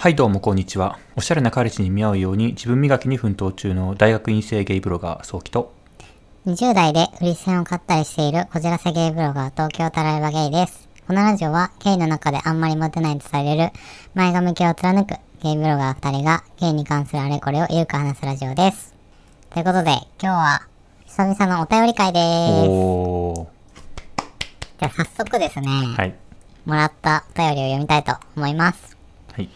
はいどうもこんにちは。おしゃれな彼氏に見合うように自分磨きに奮闘中の大学院生ゲイブロガー、早期と。20代で売り線を買ったりしているこじらせゲイブロガー東京タライバゲイです。このラジオはゲイの中であんまりモテないとされる前髪系を貫くゲイブロガー2人がゲイに関するあれこれをゆるく話すラジオです。ということで今日は久々のお便り会です。おー。じゃあ早速ですね、はい。もらったお便りを読みたいと思います。はい。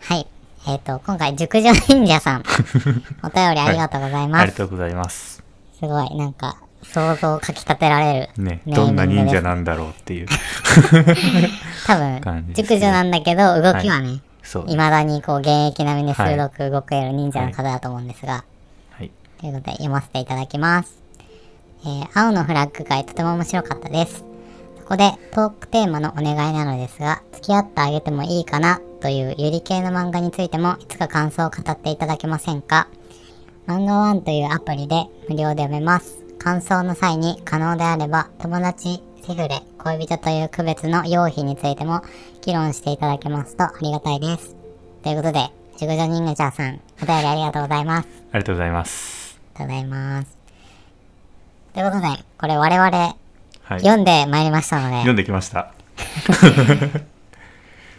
はい。えっ、と、今回熟女忍者さん、お便りありがとうございます。ありがとうございます。すごい、なんか、想像をかき立てられる。ね、どんな忍者なんだろうっていう。多分感じ、ですけど熟女なんだけど、動きはね、そう。未だにこう、現役並みに鋭く動ける忍者の方だと思うんですが、はい。ということで読ませていただきます。えー青のフラッグ会とても面白かったです。そこでトークテーマのお願いなのですが、付き合ってあげてもいいかなというゆり系の漫画についてもいつか感想を語っていただけませんか？漫画ワンというアプリで無料で読めます。感想の際に可能であれば友達、セフレ、恋人という区別の用費についても議論していただけますとありがたいです。ということで、熟女忍者さん、お便りありがとうございます。ありがとうございます。ありがとうございます。ということで、これ我々はい。読んでまいりましたので、読んできました。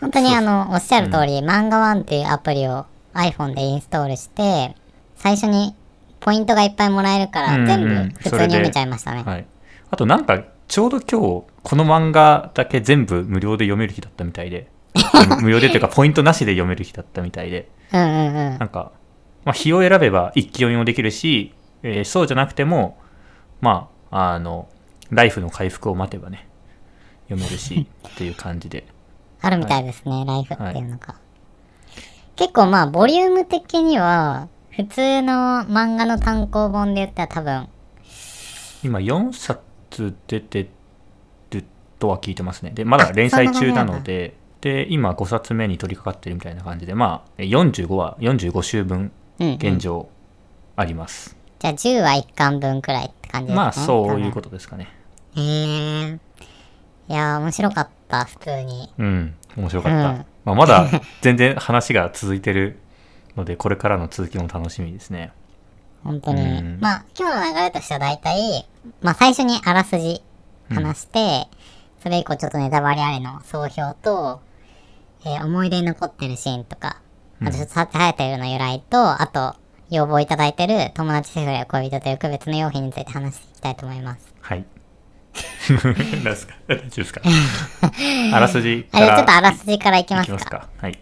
本当にあの、おっしゃる通り、漫画ワンっていうアプリを iPhone でインストールして、最初にポイントがいっぱいもらえるから、うんうん全部普通に読めちゃいましたね。はい。あとなんか、ちょうど今日、この漫画だけ全部無料で読める日だったみたいで、無料でというか、ポイントなしで読める日だったみたいで、うんうんうん。なんか、まあ、日を選べば一気読みもできるし、えーそうじゃなくても、まあ、あの、ライフの回復を待てばね、読めるし、っていう感じで。あるみたいですね、ライフっていうのが。結構まあ、ボリューム的には、普通の漫画の単行本で言ったら多分、今4冊出てるとは聞いてますね。で、まだ連載中なので、で、今5冊目に取り掛かってるみたいな感じで、まあ、え45話、45週分、うん、うん。現状あります。じゃあ10話1巻分くらいって感じですね。まあ、そういうことですかね。と。へえ。いやー、面白かった、普通に。うん、面白かった。うんまあ、まだ全然話が続いてるので、これからの続きも楽しみですね。本当に。うんまあ、今日の流れとしては大体、まあ最初にあらすじ話して、それ以降ちょっとネタバレありの総評と、えー思い出に残ってるシーンとか、あとちょっと生えてるの由来と、あと、要望いただいてる友達セフレ恋人という区別の用品について話していきたいと思います。はい。あらすじかあれ、ちょっとらあらすじからいきいますか。はい。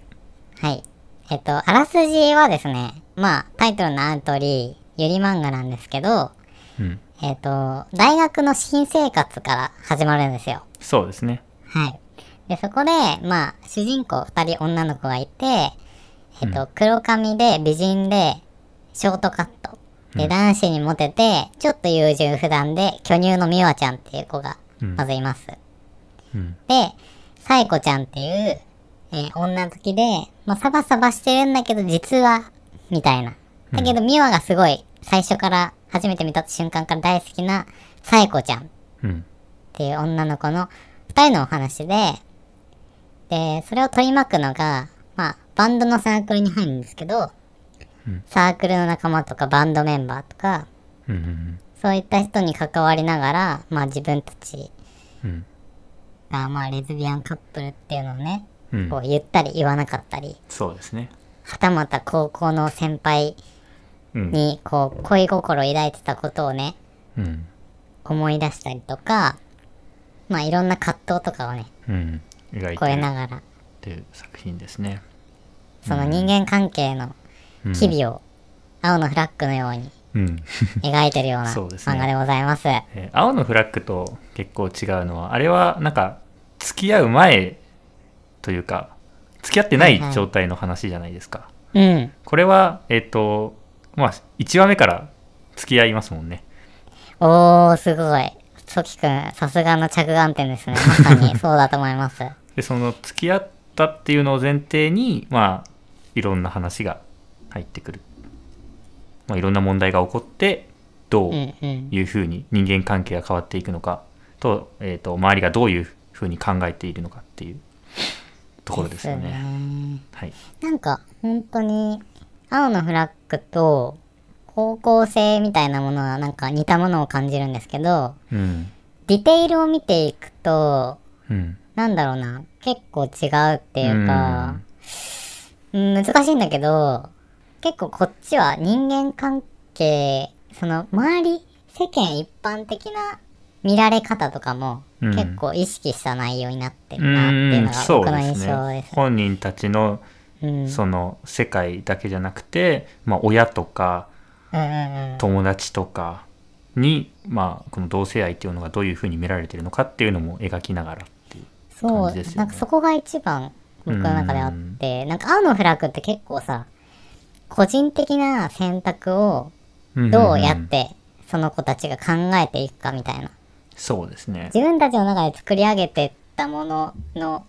はい。えっと、あらすじはですね、まあ、タイトルのある通り、ゆり漫画なんですけど、うん。えっと、大学の新生活から始まるんですよ。そうですね。はい。で、そこで、まあ、主人公二人女の子がいて、えっと、黒髪で美人で、ショートカット。で、男子にモテて、ちょっと優柔不断で、巨乳の美和ちゃんっていう子が、うんまずいます。うん。で、サイコちゃんっていう、えー女好きで、まあ、サバサバしてるんだけど、実は、みたいな。だけど、ミワがすごい、最初から、初めて見た瞬間から大好きな、サイコちゃんっうん。ていう女の子の二人のお話で、で、それを取り巻くのが、まあ、バンドのサークルに入るんですけど、うんサークルの仲間とかバンドメンバーとか。そういった人に関わりながら、まあ自分たちうん。が、まあレズビアンカップルっていうのをね、うんこう言ったり言わなかったり、そうですね。はたまた高校の先輩うん。にこう恋心を抱いてたことをね、うん。思い出したりとか、まあいろんな葛藤とかをね、うん。描い超てるえながら、っていう作品ですね。その人間関係のうん日々を青のフラッグのようにうん。描いてるような 漫画でございます。えー青のフラッグと結構違うのは、あれはなんか、付き合う前というか、付き合ってないはいはい状態の話じゃないですか。うん。これは、えっ、と、まあ、1話目から付き合いますもんね。おー、すごい。ソキくん、さすがの着眼点ですね。まさに そうだと思います。で、その付き合ったっていうのを前提に、まあ、いろんな話が入ってくる。まあ、いろんな問題が起こって、どう。いうふうに人間関係が変わっていくのかと,、えー、と周りがどういうふうに考えているのかっていうところですよね。ねはい。なんか本当に青のフラッグと方向性みたいなものはなんか似たものを感じるんですけどうん。ディテールを見ていくとうん。なんだろうな結構違うっていうか、うん、難しいんだけど結構こっちは人間関係その周り世間一般的な見られ方とかもうん結構意識した内容になってうるなっていうのん、がそう僕の印ですね象です。。本人たちのうんその世界だけじゃなくて、まあ、親とかうんうんうん友達とかに、まあ、この同性愛っていうのがどういうふうに見られてるのかっていうのも描きながらっていう。そう、感じですよねなんかそこが一番僕の中であって、なんか青のフラッグって結構さ、個人的な選択をどうやってその子たちが考えていくかみたいな。そうですね。自分たちの中で作り上げてったものの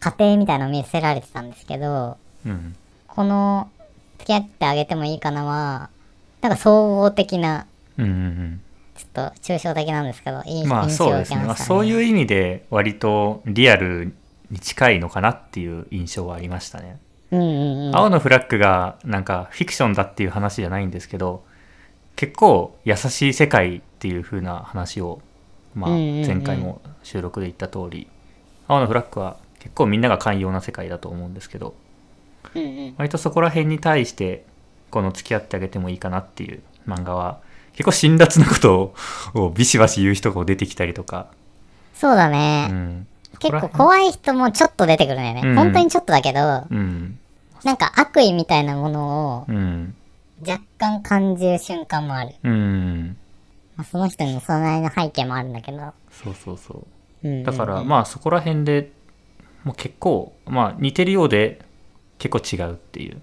過程みたいなのを見せられてたんですけど、うん。この付き合ってあげてもいいかなは、なんか総合的な、うんうんうん。ちょっと抽象的なんですけど、いいまあそうですね、まあ。そういう意味で割とリアルに近いのかなっていう印象はありましたね。うんうんうん。青のフラッグがなんかフィクションだっていう話じゃないんですけど結構優しい世界っていう風な話を、まあ、うんうんうん。前回も収録で言った通り青のフラッグは結構みんなが寛容な世界だと思うんですけどうんうん。割とそこら辺に対してこの付き合ってあげてもいいかなっていう漫画は結構辛辣なことを をビシバシ言う人が出てきたりとか、そうだうね。ん、結構怖い人もちょっと出てくるんだよね。うん。本当にちょっとだけど、辺うんなんか悪意みたいなものをうん。若干感じる瞬間もある。うん。まあ、その人にそのなりの背景もあるんだけど。そうそうそう。うんうんうん。だからまあそこら辺でもう結構まあ似てるようで結構違うっていう。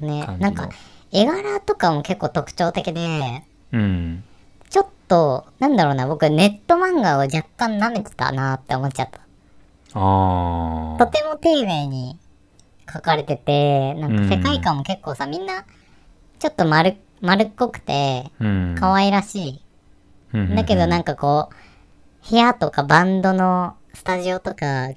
ね。感、じの。なんか絵柄とかも結構特徴的で、うん。ちょっと、なんだろうな、僕ネット漫画を若干舐めてたなって思っちゃった。ああとても丁寧に書かれてて、なんか世界観も結構さ、みんな、ちょっと丸、丸っこくて、うん。可愛らしい。うん。だけどなんかこう、部屋とかバンドのスタジオとか、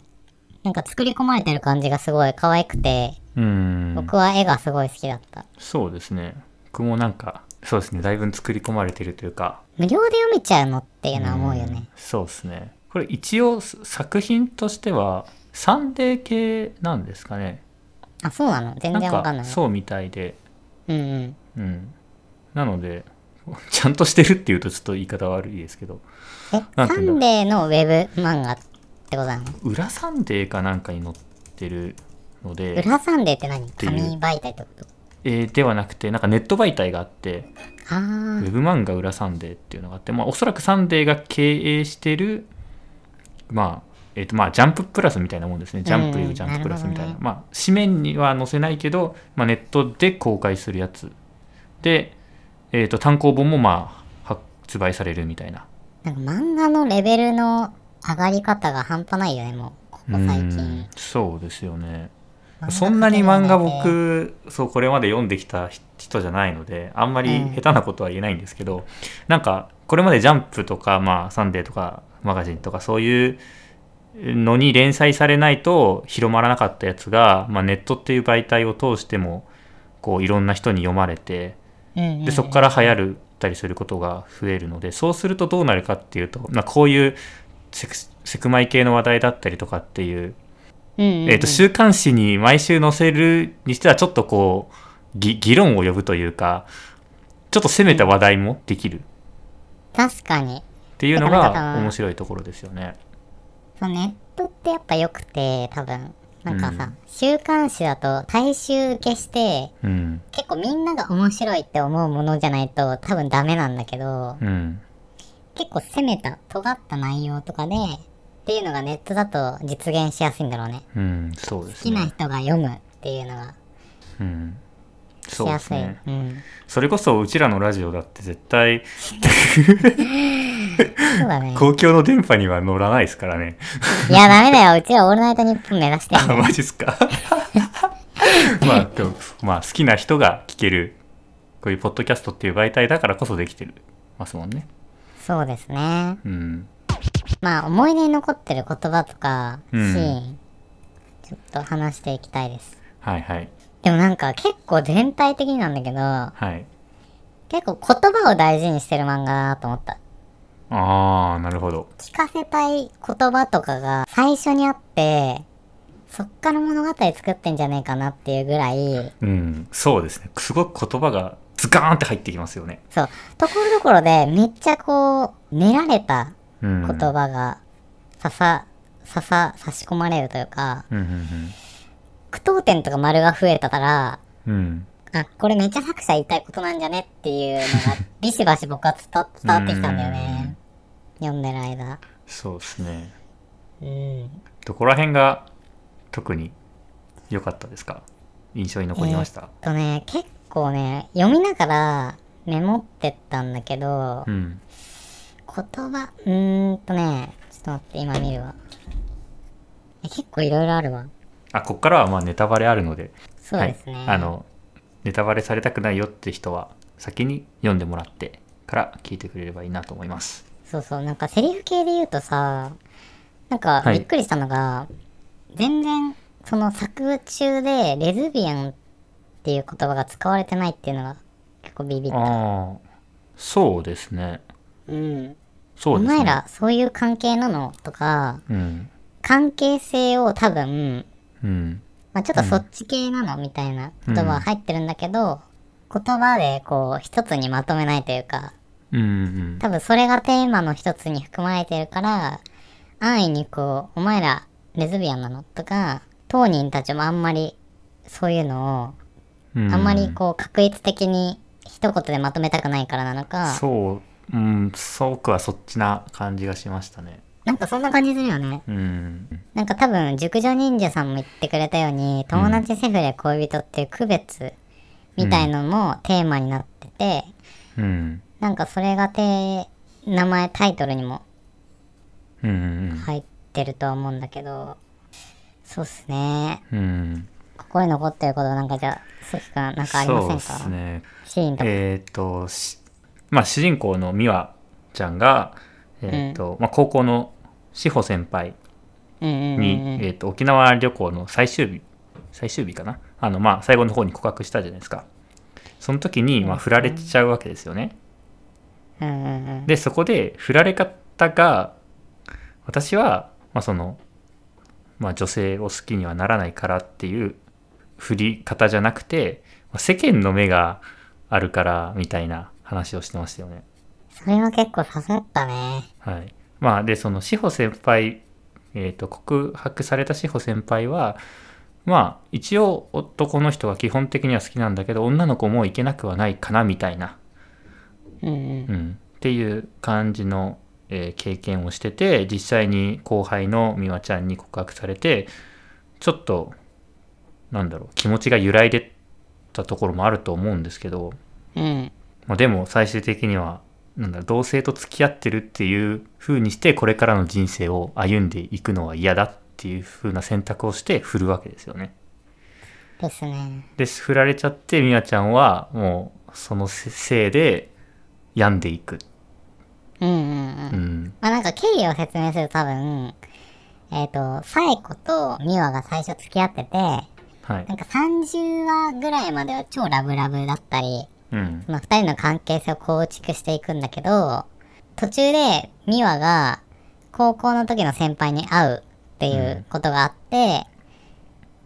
なんか作り込まれてる感じがすごい可愛くて、うん。僕は絵がすごい好きだった。そうですね。僕もなんかそうですね。だいぶ作り込まれてるというか。無料で読めちゃうのっていうのは思うよね。そうですね。これ一応作品としてはサンデー系なんですかねあ、そうなの？全然わかんない。そうみたいで。うんうん。うん。なので ちゃんとしてるっていうとちょっと言い方悪いですけど。え、サンデーのウェブ漫画ってことなの裏サンデーかなんかに載ってるので、裏サンデーって何？紙媒体ってこと？えーではなくてなんかネット媒体があって。あウェブ漫画裏サンデーっていうのがあって、まあ、おそらくサンデーが経営してるまあえーとまあ、ジャンププラスみたいなもんですね。ジャンプいうジャンププラスみたいな。まあ、紙面には載せないけど、まあ、ネットで公開するやつ。で、えっ、と、単行本もまあ、発売されるみたいな。あ。なんか漫画のレベルの上がり方が半端ないよね、もう。ここ最うん近。そうですよね。そんなに漫画僕、そう、これまで読んできた人じゃないので、あんまりうん下手なことは言えないんですけど、なんか、これまでジャンプとか、まあ、サンデーとか、マガジンとか、そういうのに連載されないと広まらなかったやつが、まあ、ネットっていう媒体を通しても、こう、いろんな人に読まれて、で、そこから流行るたりすることが増えるので、そうするとどうなるかっていうと、まあ、こういうセクセクマイ系の話題だったりとかっていう、えー、と週刊誌に毎週載せるにしてはちょっとこうぎ議論を呼ぶというかちょっと攻めた話題もできるっ確かに。ていうのが面白いところですよね。そうネットってやっぱ良くて、多分。なんかさ、うん週刊誌だと大衆受けして、うん結構みんなが面白いって思うものじゃないと多分ダメなんだけど、うん結構攻めた、尖った内容とかで、っていうのがネットだと実現しやすいんだろうね。うんそうです好きなね。人が読むっていうのがうんしそうでやすい。すね。うん。それこそうちらのラジオだって絶対 そうだね。公共の電波には乗らないですからね。いや、ダメだよ。うちはオールナイトニッポン目指してん あ。マジっすか？まあまあ好きな人が聞けるこういうポッドキャストっていう媒体だからこそできてるますもんね。そうですね。うんまあ、思い出に残ってる言葉とか、シうんーンちょっと話していきたいです。はいはい。でもなんか結構全体的になんだけど、はい。結構言葉を大事にしてる漫画だなと思った。ああ、なるほど。聞かせたい言葉とかが最初にあって、そっから物語作ってんじゃねえかなっていうぐらい、うん、そうですね。すごく言葉がズカーンって入ってきますよね。そう、ところどころでめっちゃこう、練られたうん。言葉が、ささ、ささ、差し込まれるというか、うんうん句読点とか丸が増えたから、うん。うん。あ、これめっちゃ作者言いたいことなんじゃねっていうのが、ビシバシ僕は伝わってきたんだよね。読んでる間。そうですね。うん。どこら辺が特に良かったですか？印象に残りました？えっとね、結構ね、読みながらメモってったんだけど、うん。言葉、うーんとね、ちょっと待って、今見るわ。え結構いろいろあるわ。あ、こっからはまあネタバレあるので、そうですね。はい、あの、ネタバレされたくないよって人は先に読んでもらってから聞いてくれればいいなと思います。そうそう、なんかセリフ系で言うとさ、なんかはいびっくりしたのが、全然、その作中でレズビアンっていう言葉が使われてないっていうのが結構ビビった。ああ、そうですね。うん。おそうですね。前らそういう関係なの？とか、うん。関係性を多分、うん。まあ、ちょっとそっち系なの？みたいな言葉は入ってるんだけど、言葉でこう一つにまとめないというか、うんうん多分それがテーマの一つに含まれてるから、安易にこう、お前らレズビアンなのとか、当人たちもあんまりそういうのうん。を、あんまりこう確一的に一言でまとめたくないからなのか、そう、うん、そうくはそっちな感じがしましたね。なんかそんな感じするよね。うん。なんか多分、熟女忍者さんも言ってくれたように、友達セフレ恋人っていう区別みたいのもテーマになってて、うん。なんかそれがて、名前、タイトルにもうんうん入ってるとは思うんだけど、そうっすね。うん。うん。ここに残ってることなんかじゃあ、ソフ君なんかありませんか？そうですね。シーンとか。えっ、と、しまあ、主人公の美和ちゃんが、えっ、と、まあ、高校の志保先輩うんうんうんに、うん。えっ、と、沖縄旅行の最終日、最終日かな？あの、まあ、最後の方に告白したじゃないですか。その時に、まあ、振られちゃうわけですよね。で、そこで、振られ方が、私は、まあ、その、まあ、女性を好きにはならないからっていう振り方じゃなくて、まあ世間の目があるから、みたいな話をしてましたよね。それは結構刺さったね。はい。まあ、で、その志保先輩、えっ、と、告白された志保先輩は、まあ、一応男の人が基本的には好きなんだけど、女の子もいけなくはないかな、みたいな、うんうん。うん、っていう感じの、えー経験をしてて、実際に後輩の美和ちゃんに告白されて、ちょっと、なんだろう、気持ちが揺らいでたところもあると思うんですけど、うん。まあ、でも最終的にはなんだ同性と付き合ってるっていう風にしてこれからの人生を歩んでいくのは嫌だっていう風な選択をして振るわけですよね。ですね。で振られちゃって美和ちゃんはもうそのせせいで病んでいく。うんうんうん。うんまあなんか経緯を説明すると多分、えっ、と、サエコとミワが最初付き合ってて、はいなんか30話ぐらいまでは超ラブラブだったり、うんその二人の関係性を構築していくんだけど、途中でミワが高校の時の先輩に会うっていうことがあって、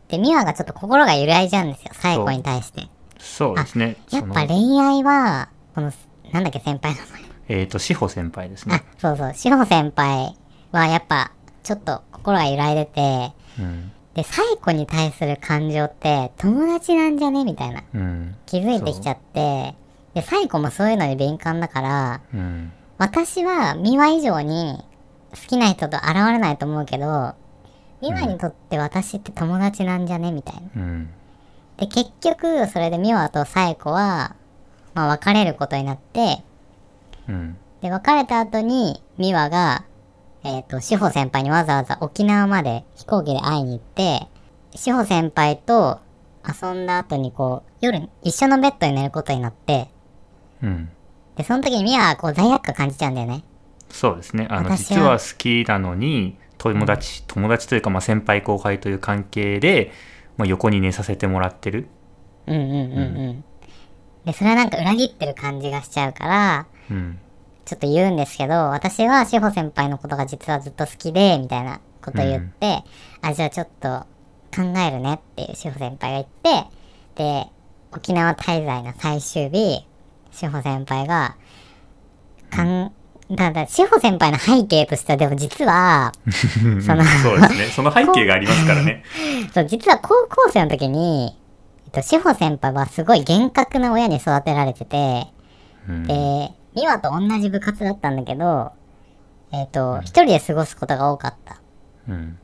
で、ミワがちょっと心が揺らいじゃうんですよ、サエコに対して。そうですね。やっそのぱ恋愛は、この、なんだっけ先輩の名前。えっ、と志保先輩ですあね。、そうそう、志保先輩はやっぱ、ちょっと心が揺らいでて、うん。で、サイコに対する感情って友達なんじゃね？みたいな。うん。気づいてきちゃって、で、サイコもそういうのに敏感だから、うん。私はミワ以上に好きな人と現れないと思うけど、ミワにとって私って友達なんじゃね？みたいな。うん。で、結局、それでミワとサイコは、まあ別れることになって、うんで、別れた後に、ミワが、えっ、と、志保先輩にわざわざ沖縄まで飛行機で会いに行って、志保先輩と遊んだ後にこう、夜一緒のベッドに寝ることになって、うんで、その時にミワはこう罪悪感感じちゃうんだよね。そうですね。あの私は実は好きなのに友達、友達というか、まあ、先輩後輩という関係で、まあ、横に寝させてもらってる。うんうんうんうん。で、それはなんか裏切ってる感じがしちゃうから、うん。ちょっと言うんですけど、私は志保先輩のことが実はずっと好きで、みたいなこと言って、あ、じゃあちょっと考えるねっていう志保先輩が言って、で、沖縄滞在の最終日、志保先輩が、かん、だだ、志保先輩の背景としては、でも実は、そのそうですね。その背景がありますからね。そう、実は高校生の時に、と、志保先輩はすごい厳格な親に育てられてて、うん。で、美和と同じ部活だったんだけど、えっ、と、一人で過ごすことが多かった。うん。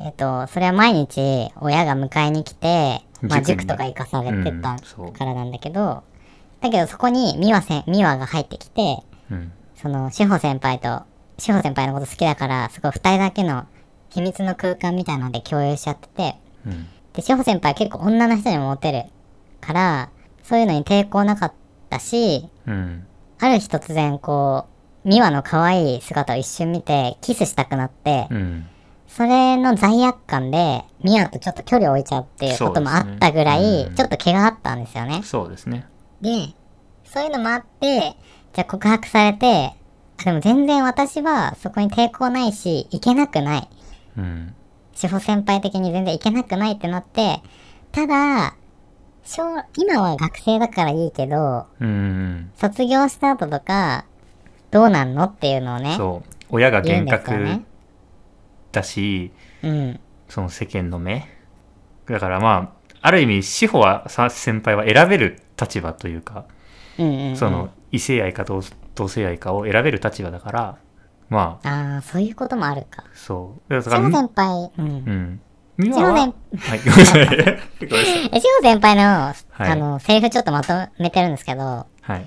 えっ、と、それは毎日親が迎えに来て、まあ塾とか行かされてたからなんだけど、だけどそこに美和せん、美和が入ってきて、うん。その、志保先輩と、志保先輩のこと好きだから、すごい二人だけの秘密の空間みたいなので共有しちゃってて、うん。で、志保先輩は結構女の人にもモテるから、そういうのに抵抗なかったし、うん。ある日突然こう、美和の可愛い姿を一瞬見て、キスしたくなって、うん。それの罪悪感で、美和とちょっと距離を置いちゃうっていうこともあったぐらい、ねうんちょっと毛があったんですよね。そうですね。で、そういうのもあって、じゃあ告白されて、あでも全然私はそこに抵抗ないし、行けなくない。うん。志保先輩的に全然行けなくないってなって、ただ、小今は学生だからいいけど、うん。卒業した後とか、どうなんのっていうのをね、そう。親が厳格。だし、うん。その世間の目。だからまあ、ある意味、志保はさ先輩は選べる立場というか、うんうん、うん。その異性愛か同同性愛かを選べる立場だから、まあ、ああ、そういうこともあるか。そう。だか志保ら、先輩、うん。うん。美志保和は、い、ごめんなさい。ごめんなさい。え、志保先輩の、はいあの、セリフちょっとまとめてるんですけど、はい。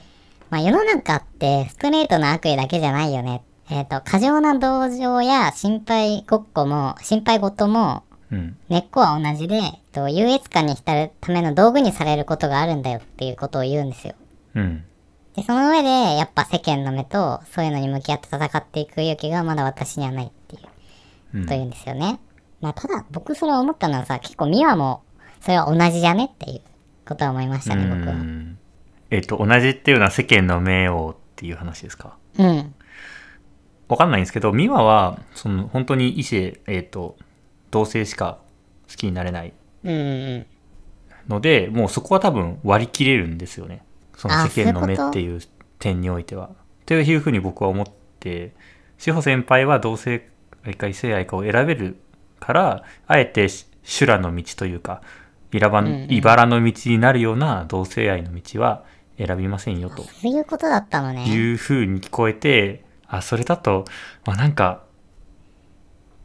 まあ世の中ってストレートな悪意だけじゃないよね。えっ、と、過剰な同情や心配ごっこも、心配事も、うん。根っこは同じで、えっと優越感に浸るための道具にされることがあるんだよっていうことを言うんですよ。うん。で、その上で、やっぱ世間の目と、そういうのに向き合って戦っていく勇気がまだ私にはないっていう、うんと言うんですよね。まあ、ただ、僕それ思ったのはさ、結構美和も、それは同じじゃねっていうことは思いましたね、僕は。うんえっ、と、同じっていうのは世間の目をっていう話ですか？うん。わかんないんですけど、美和は、その、本当に異性、えっ、と、同性しか好きになれないうんうんうん。ので、もうそこは多分割り切れるんですよね。そのあ世間の目っていう点においては。というふうに僕は思って、志保先輩は同性愛か異性愛かを選べるから、あえて修羅の道というか、いらばうんうん茨の道になるような同性愛の道は選びませんよとそういうことだったのね。いうふうに聞こえて、あ、それだと、まあなんか、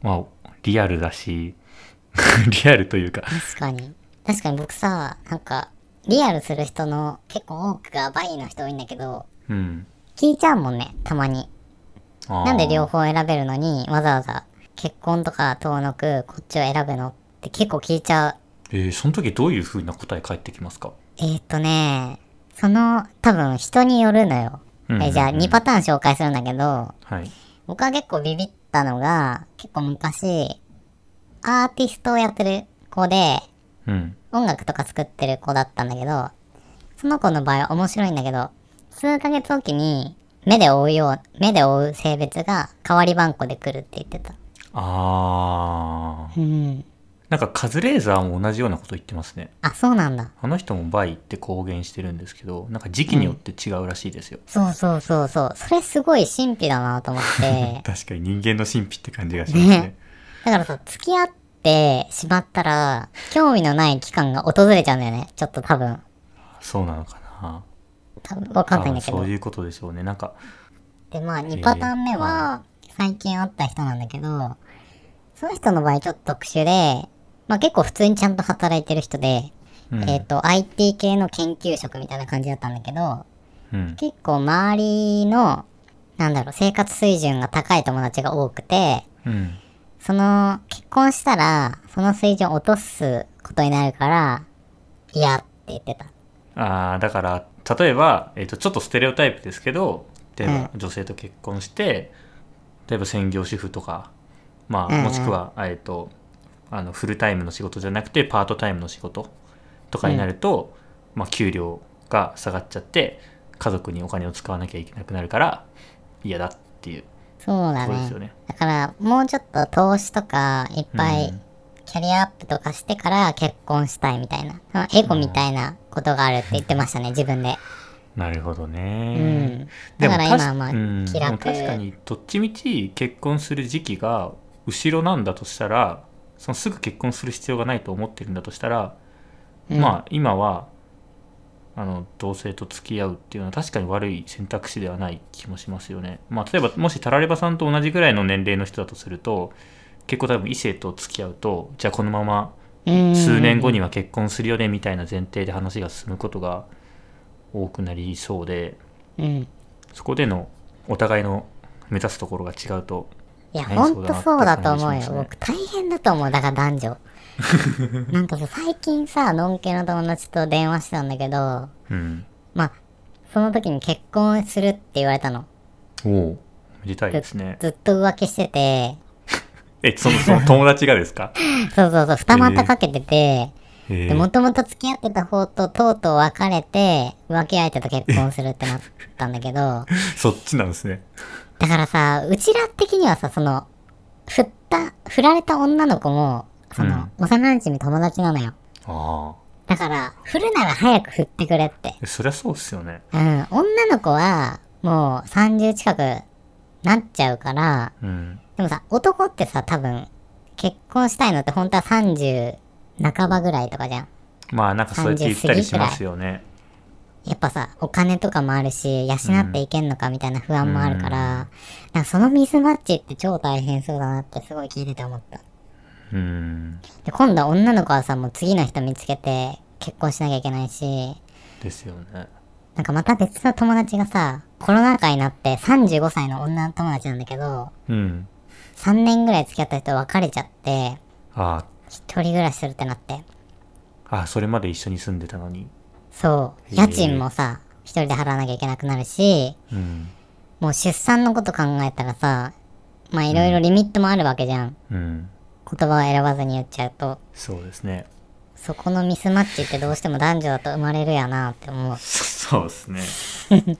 まあ、リアルだし、リアルというか、確かに。確かに僕さ、なんか、リアルする人の結構多くがバイの人多いんだけど、うん。聞いちゃうもんね、たまに。なんで両方選べるのに、わざわざ結婚とか遠のくこっちを選ぶのって結構聞いちゃう。えー、その時どういう風な答え返ってきますか？えー、っとね、その、多分人によるのよ。うんうんうんえじゃあ2パターン紹介するんだけど、はい。僕は結構ビビったのが、結構昔、アーティストをやってる子で、うん。音楽とか作ってる子だったんだけど、その子の場合は面白いんだけど、数ヶ月おきに目で追うよう、目で追う性別が代わり番号で来るって言ってた。あー。うん。なんかカズレーザーも同じようなこと言ってますね。あ、そうなんだ。あの人もバイって公言してるんですけど、なんか時期によって違うらしいですよ。そうそうそうそう。それすごい神秘だなと思って。確かに人間の神秘って感じがしますね。ねだからさ、付き合ってしまったら、興味のない期間が訪れちゃうんだよね。ちょっと多分。そうなのかな。多分わかんないんだけどそう。いうことでしょうね。なんか、で、まあ、2パターン目は、最近会った人なんだけど、その人の場合ちょっと特殊で、まあ結構普通にちゃんと働いてる人で、うんえっ、と、IT 系の研究職みたいな感じだったんだけど、うん。結構周りの、なんだろう、生活水準が高い友達が多くて、うん。その、結婚したら、その水準を落とすことになるから、嫌って言ってた。ああ、だから、例えば、えっ、と、ちょっとステレオタイプですけど、例えば女性と結婚して、例えば専業主婦とかまあ、うんうん。もしくは、えっとあのフルタイムの仕事じゃなくてパートタイムの仕事とかになると、まあ、給料が下がっちゃって家族にお金を使わなきゃいけなくなるから嫌だっていうそうだね。そうですよね。だからもうちょっと投資とかいっぱいうん。キャリアアップとかしてから結婚したいみたいな、エゴみたいなことがあるって言ってましたね 自分で。なるほどうね。んだから今はまあうん。気楽。確かにどっちみち結婚する時期が後ろなんだとしたらそのすぐ結婚する必要がないと思ってるんだとしたら、うん。まあ今はあの同性と付き合うっていうのは確かに悪い選択肢ではない気もしますよね。まあ例えばもしタラレバさんと同じぐらいの年齢の人だとすると結構多分異性と付き合うとじゃあこのままうん数年後には結婚するよねみたいな前提で話が進むことが多くなりそうでうんそこでのお互いの目指すところが違うといや、ねほんとそうだと思うよ。僕大変だと思う。だから男女。なんかさ、最近さ、のんけの友達と電話してたんだけど、うん。まあ、その時に結婚するって言われたの。おおめでたいですね。ずっと浮気してて、えそのその友達がですか？そうそうそう、二股かけてて、もともと付き合ってた方ととうとう別れて、浮気相手と結婚するってなったんだけど、そっちなんですね。だからさ、うちら的にはさ、その、振った、振られた女の子も、その、幼馴染友達なのよ。ああだから、振るなら早く振ってくれって。えそりゃそうですよねうん。女の子は、もう30近くなっちゃうから、うんでもさ、男ってさ、多分、結婚したいのって本当は30半ばぐらいとかじゃん。まあなんかそうやって言ったりしますよねやっぱさ、お金とかもあるし、養っていけんのかみたいな不安もあるから、なんかそのミスマッチって超大変そうだなってすごい聞いてて思った。うん。で、今度は女の子はさ、もう次の人見つけて結婚しなきゃいけないし、ですよね。なんかまた別の友達がさ、コロナ禍になって35歳の女の友達なんだけど、うん。3年ぐらい付き合った人と別れちゃって、あ。一人暮らしするってなって。ああそれまで一緒に住んでたのに。そう。家賃もさ、一人で払わなきゃいけなくなるし、うん。もう出産のこと考えたらさ、まあいろいろリミットもあるわけじゃん。うん言葉を選ばずに言っちゃうと。そうですねそこのミスマッチってどうしても男女だと生まれるやなって思う。そ そうですね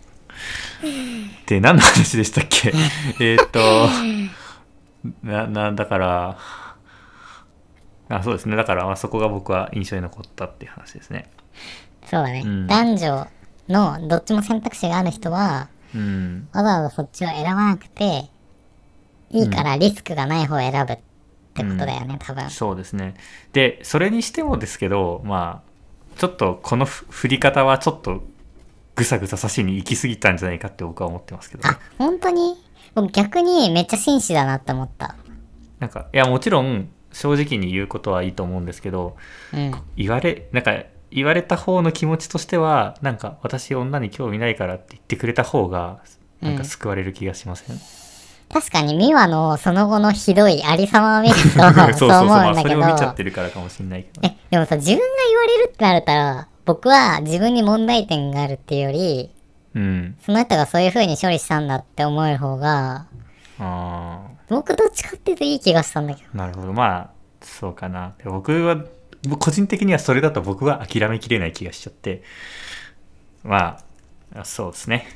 で何の話でしたっけ？えーっとななだからあそうですねだからまあそこが僕は印象に残ったっていう話ですねそうだね。うん男女のどっちも選択肢がある人は、うんわざわざそっちを選ばなくて、いいからリスクがない方を選ぶってことだよね、多分。そうですねでそれにしてもですけどまあちょっとこのふ振り方はちょっとぐさぐさ刺しに行き過ぎたんじゃないかって僕は思ってますけどあ、本当に？僕逆にめっちゃ紳士だなって思った。なんかいやもちろん正直に言うことはいいと思うんですけどうん。言われなんか言われた方の気持ちとしてはなんか私女に興味ないからって言ってくれた方がなんか救われる気がしません、確かにミワのその後のひどいありさまを見るとそうそうそうそう思まあうんだけど。それを見ちゃってるからかもしれないけど、えでもさ自分が言われるってなるたら僕は自分に問題点があるっていうよりうん。その人がそういう風に処理したんだって思える方があ僕どっちかっていうといい気がしたんだけど。あなるほど。まあそうかな。で僕は個人的にはそれだと僕は諦めきれない気がしちゃって。まあそうですね。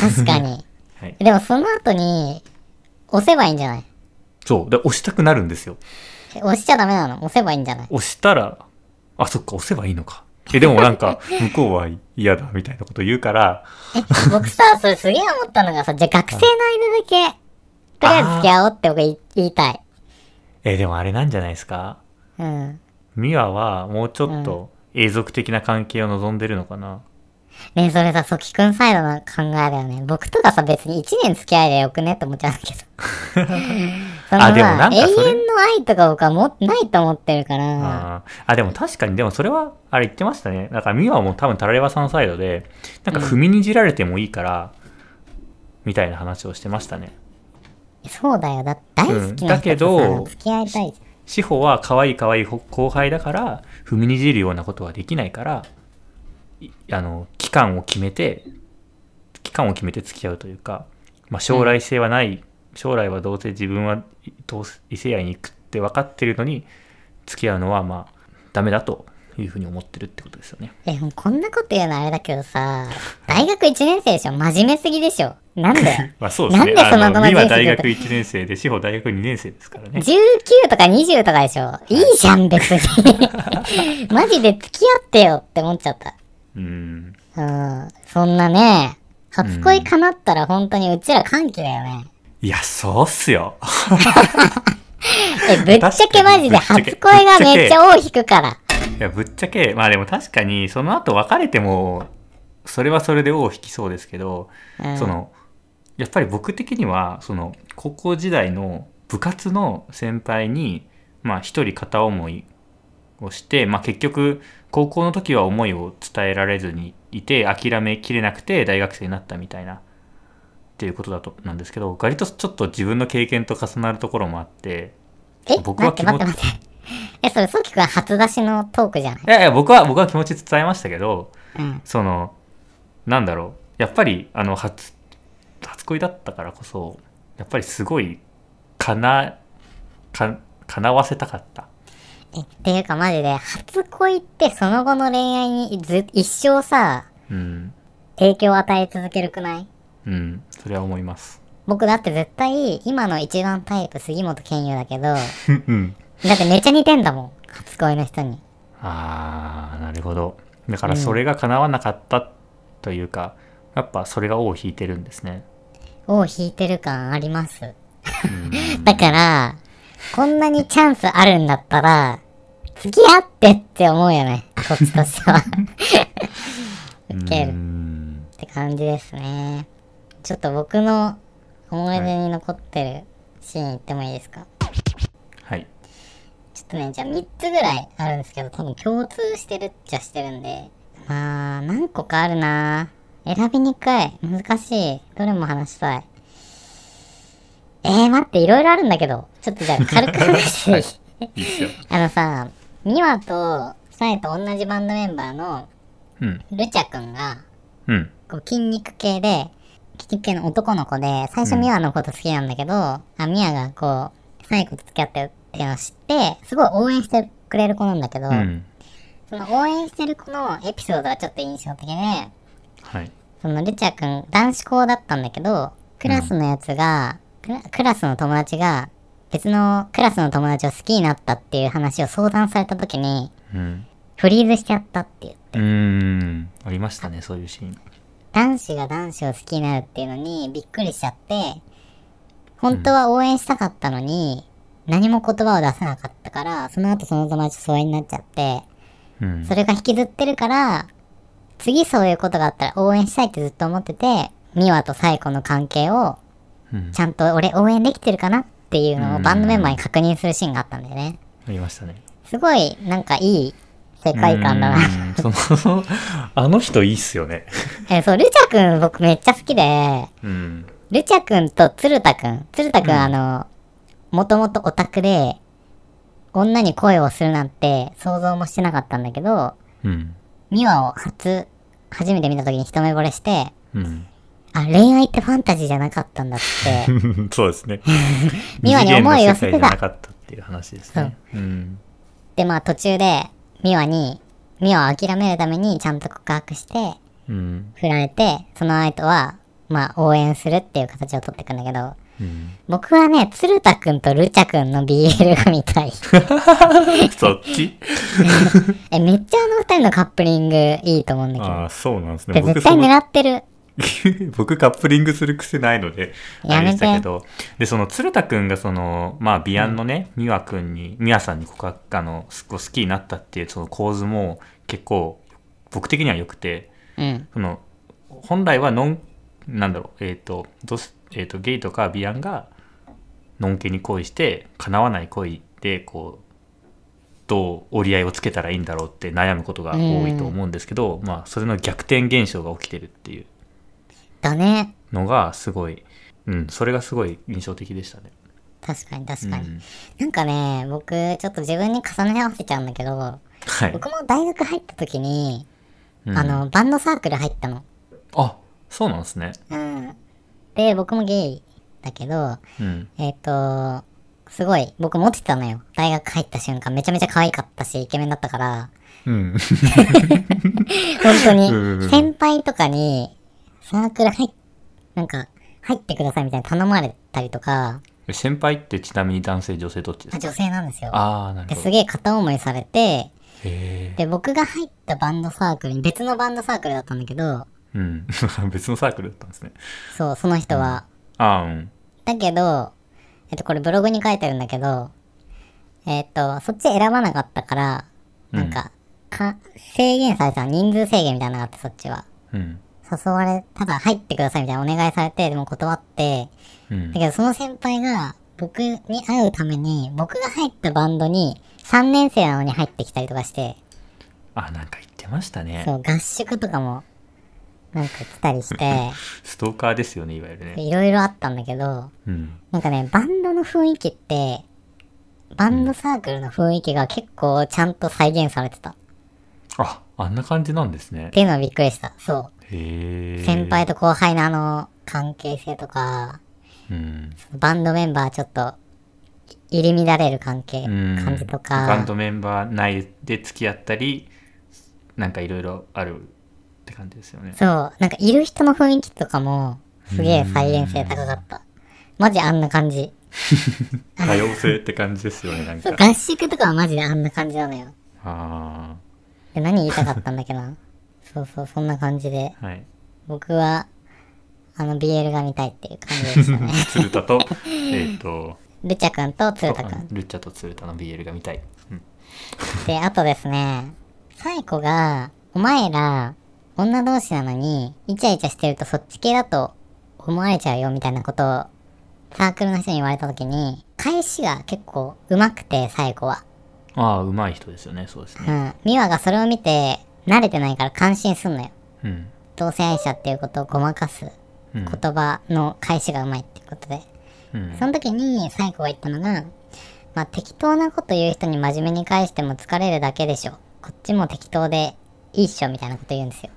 確かに。はい。でもその後に押せばいいんじゃない？そう。で押したくなるんですよ。え押しちゃダメなの？押せばいいんじゃない？押したらあそっか押せばいいのか。えでもなんか 向こうは嫌だみたいなこと言うから。え僕さそれすげえ思ったのがさ じゃあ学生の間だけとりあえず付き合おうって僕言い言いたい。えでもあれなんじゃないですか？うん。ミワはもうちょっと永続的な関係を望んでるのかな、ねえそれさ、ソキくんサイドの考えだよね。僕とかさ、別に1年付き合いでよくねって思っちゃうんだけど。そのあでもなんか永遠の愛とか僕はもないと思ってるから。あでも確かにでもそれはあれ言ってましたねだからミワも多分タラレバさんサイドでなんか踏みにじられてもいいから、みたいな話をしてましたねそうだよ。だ大好きうんだな人とけどさ、付き合いたいじ志保は可愛い可愛い後輩だから踏みにじるようなことはできないからいあの期間を決めて期間を決めて付き合うというか、まあ、将来性はない将来はどうせ自分は同異性愛に行くって分かってるのに付き合うのはまあダメだというふうに思ってるってことですよね。え、もうこんなこと言うのあれだけどさ、大学1年生でしょ？真面目すぎでしょ？なんで？まあそうですね。なんでその後のあの美は人生大学1年生で、志保大学2年生ですからね。19とか20とかでしょいいじゃん、別に。マジで付き合ってよって思っちゃった。うん。うん。そんなね、初恋叶ったら本当にうちら歓喜だよね。いや、そうっすよ。え、ぶっちゃけマジで初恋がめっちゃ尾引くから。いや、ぶっちゃけ、まあでも確かに、その後別れても、それはそれで尾を引きそうですけど、うんその、やっぱり僕的には、その、高校時代の部活の先輩に、まあ一人片思いをして、まあ結局、高校の時は思いを伝えられずにいて、諦めきれなくて大学生になったみたいな、っていうことだと、なんですけど、割とちょっと自分の経験と重なるところもあって、え、僕は待って待って待って。え、それ、ソキ君初出しのトークじゃないいやいや、僕は、僕は気持ち伝えましたけど、うん。そのなんだろうやっぱりあの初初恋だったからこそやっぱりすごいかなか叶わせたかったえ、っていうかマジで、初恋ってその後の恋愛にず一生さ、うん。影響を与え続けるくない？うん。それは思います。僕だって絶対、今の一番タイプ杉本健佑だけど、だ うん。ってめっちゃ似てんだもん。初恋の人に。あーなるほど。だからそれが叶わなかったというか、やっぱそれが尾を引いてるんですね。尾を引いてる感あります。だから、こんなにチャンスあるんだったら、付き合ってって思うよね。こっちとしては。ウケうるんって感じですね。ちょっと僕の思い出に残ってるシーン言ってもいいですか？はいちょっとね、じゃあ3つぐらいあるんですけど、多分共通してるっちゃしてるんで。まあ、何個かあるな選びにくい。難しい。どれも話したい。えー、待って、いろいろあるんだけど。ちょっとじゃあ軽く話していいいいっすよあのさ、ミワとサエと同じバンドメンバーのうん。ルチャくんが、うん。こう筋肉系で、筋肉系の男の子で、最初ミワのこと好きなんだけど、あ、ミワがこう、サイコと付き合ってるっていうのを知って、すごい応援してくれる子なんだけど、うん。その応援してる子のエピソードはちょっと印象的で、はい。そのルチャくん男子校だったんだけど、クラスのやつが、クラクラスの友達が、別のクラスの友達を好きになったっていう話を相談された時に、うん。フリーズしちゃったっていう。うーん。ありましたねそういうシーン。男子が男子を好きになるっていうのにびっくりしちゃって、本当は応援したかったのに、何も言葉を出さなかったから、その後その友達と疎遠になっちゃって、うん。それが引きずってるから、次そういうことがあったら応援したいってずっと思ってて、ミワとサイコの関係を、うん。ちゃんと俺応援できてるかなっていうのをバンドメンバーに確認するシーンがあったんだよね。ありましたね。すごい、なんかいい世界観だな。その あの人いいっすよね。え、そう、ルチャくん僕めっちゃ好きで、うん。ルチャくんと鶴田くん。鶴田くん、うん。あの、もともとオタクで、女に恋をするなんて想像もしてなかったんだけど、うん。ミワを初、初めて見た時に一目惚れして、うんあ、恋愛ってファンタジーじゃなかったんだって。そうですね ミワに思いを寄せてたなかったっていう話ですねうんで、まあ途中で、ミワに、ミワを諦めるためにちゃんと告白して、うん振られて、その後は、まあ応援するっていう形を取っていくんだけど、うん僕はね、鶴田くんとルチャくんの BL が見たい。そっち？え、めっちゃあの二人のカップリングいいと思うんだけど。ああそうなんですねで絶対狙ってる。僕カップリングする癖ないのであれでしたけど。でその鶴田くんがそのまあビアンのね美和くんに美和さんに告白あのすごい好きになったっていうその構図も結構僕的には良くてうん。その本来はノンなんだろうえっ、とどうすえー、とゲイとかビアンがノンケに恋して叶わない恋でこうどう折り合いをつけたらいいんだろうって悩むことが多いと思うんですけど、まあそれの逆転現象が起きてるっていうだね。のがすごい、うん、それがすごい印象的でしたね。確かに確かに。うんなんかね、僕、ちょっと自分に重ね合わせちゃうんだけど、はい。僕も大学入った時に、うんあの、バンドサークル入ったの。あ、そうなんですね。うん。で、僕もゲイだけど、うん。えっ、と、すごい、僕モテてたのよ。大学入った瞬間、めちゃめちゃ可愛かったし、イケメンだったから、うん。本当に、先輩とかに、サークル入っ、なんか、入ってくださいみたいに頼まれたりとか、先輩ってちなみに男性、女性どっちですか？あ女性なんですよ。ああ、なるほど。ですげえ片思いされて。で、僕が入ったバンドサークルに、別のバンドサークルだったんだけど、うん。別のサークルだったんですね。そう、その人は。ああ、うん。だけど、えっと、これブログに書いてあるんだけど、えっと、そっち選ばなかったから、なんか、か、制限された人数制限みたいなのがあって、そっちは。うん。誘われ、ただ入ってくださいみたいなお願いされて、でも断って、うんだ。けどその先輩が、僕に会うために、僕が入ったバンドに、3年生なのに入ってきたりとかして、あ、なんか言ってましたね。そう、合宿とかも、なんか来たりして、ストーカーですよね、いわゆるね。いろいろあったんだけど、うん。なんかね、バンドの雰囲気って、バンドサークルの雰囲気が結構ちゃんと再現されてた。っあ、あんな感じなんですね。ていうのはびっくりした。そ。う。先輩と後輩のあの、関係性とか、うん。バンドメンバーちょっと、入り乱れる関係、うん。感じとバンか、ドメンバー内で付き合ったり、なんかいろいろあるって感じですよね。そう、なんかいる人の雰囲気とかも、すげえ再現性高かった。マジあんな感じ。多様性って感じですよね、なんそうか。合宿とかはマジであんな感じなのよ。あで何言いたかったんだっけな。そうそう、そんな感じで。あ。はい。僕は、あの、BL が見たいっていう感じでしたね。鶴田と、えっと、ルチャ君と鶴田君。ルッチャと鶴田の BL が見たい。うん。で、あとですね、サイコが、お前ら、女同士なのに、イチャイチャしてるとそっち系だと思われちゃうよみたいなことを、サークルの人に言われた時に、返しが結構上手くて、サイコは。ああ、上手い人ですよね、そうですね。うん。ミワがそれを見て、慣れてないから感心すんのよ。うん。同性愛者っていうことをごまかすうん。言葉の返しが上手いっていうことで。うん。その時にサイコが言ったのが、まあ適当なこと言う人に真面目に返しても疲れるだけでしょ。こっちも適当でいいっしょみたいなこと言うんですよ。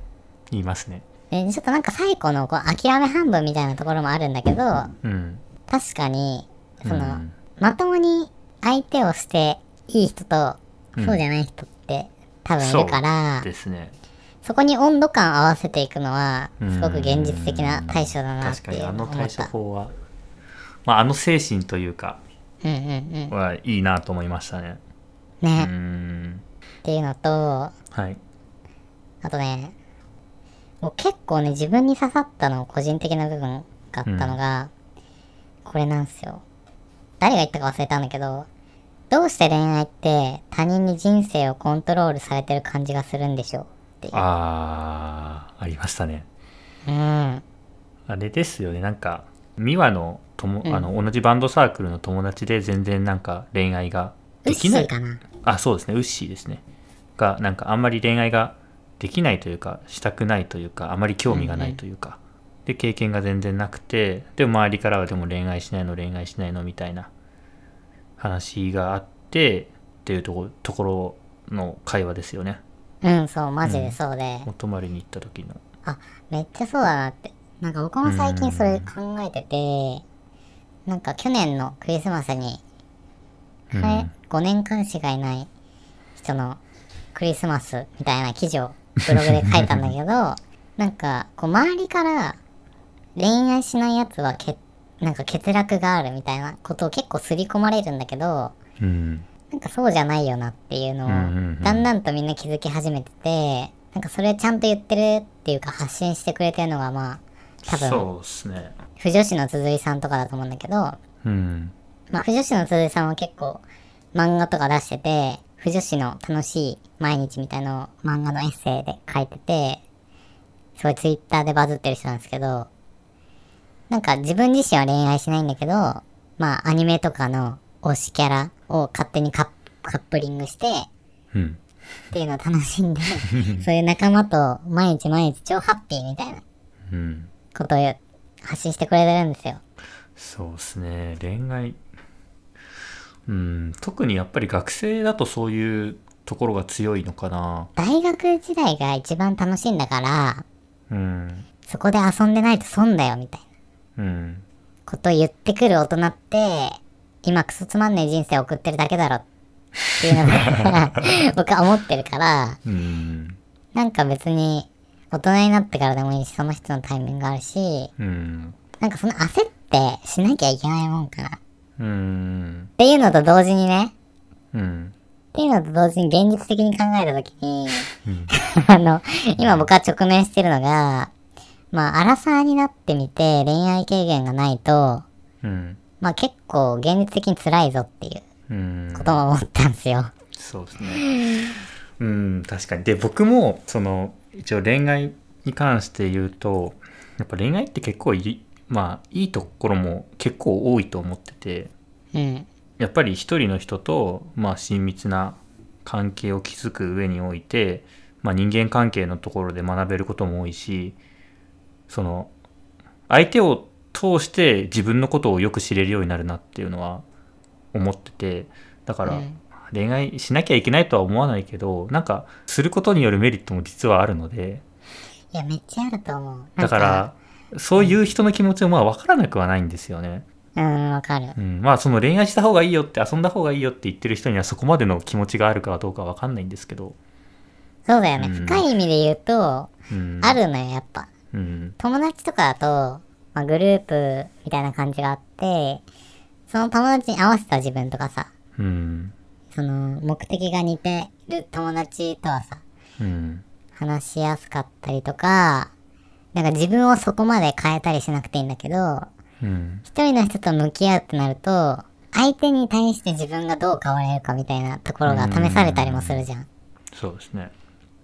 言いますね。で、ちょっとなんかサイコのこう諦め半分みたいなところもあるんだけど、うん。確かに、その、うんまともに相手をしていい人と、うんそうじゃない人って多分いるから、ですね。そこに温度感合わせていくのは、うんすごく現実的な対処だなっ確かにていうあの対のを思った。処法は、まあ、あの精神というか、うんうんうん。はいいなと思いましたね。うね、ん。っていうのと、はい。あとね、もう結構ね、自分に刺さったの、個人的な部分があったのが、これなんですよ。誰が言ったか忘れたんだけど、どうして恋愛って他人に人生をコントロールされてる感じがするんでしょう？っていう。ああ、ありましたね。うん。あれですよね、なんか、美和の友、うん。あの同じバンドサークルの友達で全然なんか恋愛がウッシできない。ーかな。あそうですね。ウッシーですね。がなんかあんまり恋愛ができないというかしたくないというかあまり興味がないというか、で経験が全然なくてでも周りからはでも恋愛しないの恋愛しないのみたいな話があってっていうところところの会話ですよねうん、そう、マジでそうで。お泊まりに行った時のあ、めっちゃそうだなって。なんか僕も最近それ考えてて、なんか去年のクリスマスに、うんはい、5年間しかいない人のクリスマスみたいな記事をブログで書いたんだけど、なんかこう周りから恋愛しないやつはけなんか欠落があるみたいなことを結構刷り込まれるんだけど、うんなんかそうじゃないよなっていうのをだんだんとみんな気づき始めてて、なんかそれちゃんと言ってるっていうか発信してくれてるのがまあ多分そうですね。不女子の鈴井さんとかだと思うんだけど、うん。まあ不女子の鈴井さんは結構漫画とか出してて、不女子の楽しい毎日みたいのを漫画のエッセイで書いてて、すごいツイッターでバズってる人なんですけど、なんか自分自身は恋愛しないんだけど、まあアニメとかの推しキャラを勝手にカップリングして、うん。っていうのを楽しんで、そういう仲間と毎日毎日超ハッピーみたいなうんことを発信してくれてるんですよ。そうですね。恋愛。うん。特にやっぱり学生だとそういうところが強いのかな。大学時代が一番楽しいんだから、うん。そこで遊んでないと損だよみたいな。うんこと言ってくる大人って、今クソつまんねえ人生送ってるだけだろ。っていうのが 僕は思ってるから、うんなんか別に大人になってからでもいいし、その人のタイミングがあるし、うんなんかその焦ってしなきゃいけないもんかな。っうんていうのと同時にね、うんっていうのと同時に現実的に考えたときに、うん。あの、今僕は直面してるのが、まあ、アラサーになってみて恋愛経験がないと、うんまあ結構現実的に辛いぞっていううんことも思ったんですよ。そうですね。うん、確かに。で、僕も、その、一応恋愛に関して言うと、やっぱ恋愛って結構いい、まあ、いいところも結構多いと思ってて、うん。やっぱり一人の人と、まあ、親密な関係を築く上において、まあ、人間関係のところで学べることも多いし、その、相手を通して自分のことをよく知れるようになるなっていうのは思ってて、だから、うん恋愛しなきゃいけないとは思わないけど、なんか、することによるメリットも実はあるので、いや、めっちゃあると思う。だから、そういう人の気持ちもまあ分からなくはないんですよね。うん、わかる。うん、まあその恋愛した方がいいよって遊んだ方がいいよって言ってる人にはそこまでの気持ちがあるかどうかは分かんないんですけど、そうだよね。うん深い意味で言うと、うん、あるのよ、やっぱ。うん。友達とかだと、まあ、グループみたいな感じがあって、その友達に合わせた自分とかさ、うん。その目的が似てる友達とはさ、うん。話しやすかったりとか、なんか自分をそこまで変えたりしなくていいんだけど、うん。一人の人と向き合うってなると、相手に対して自分がどう変われるかみたいなところが試されたりもするじゃん。そうですね。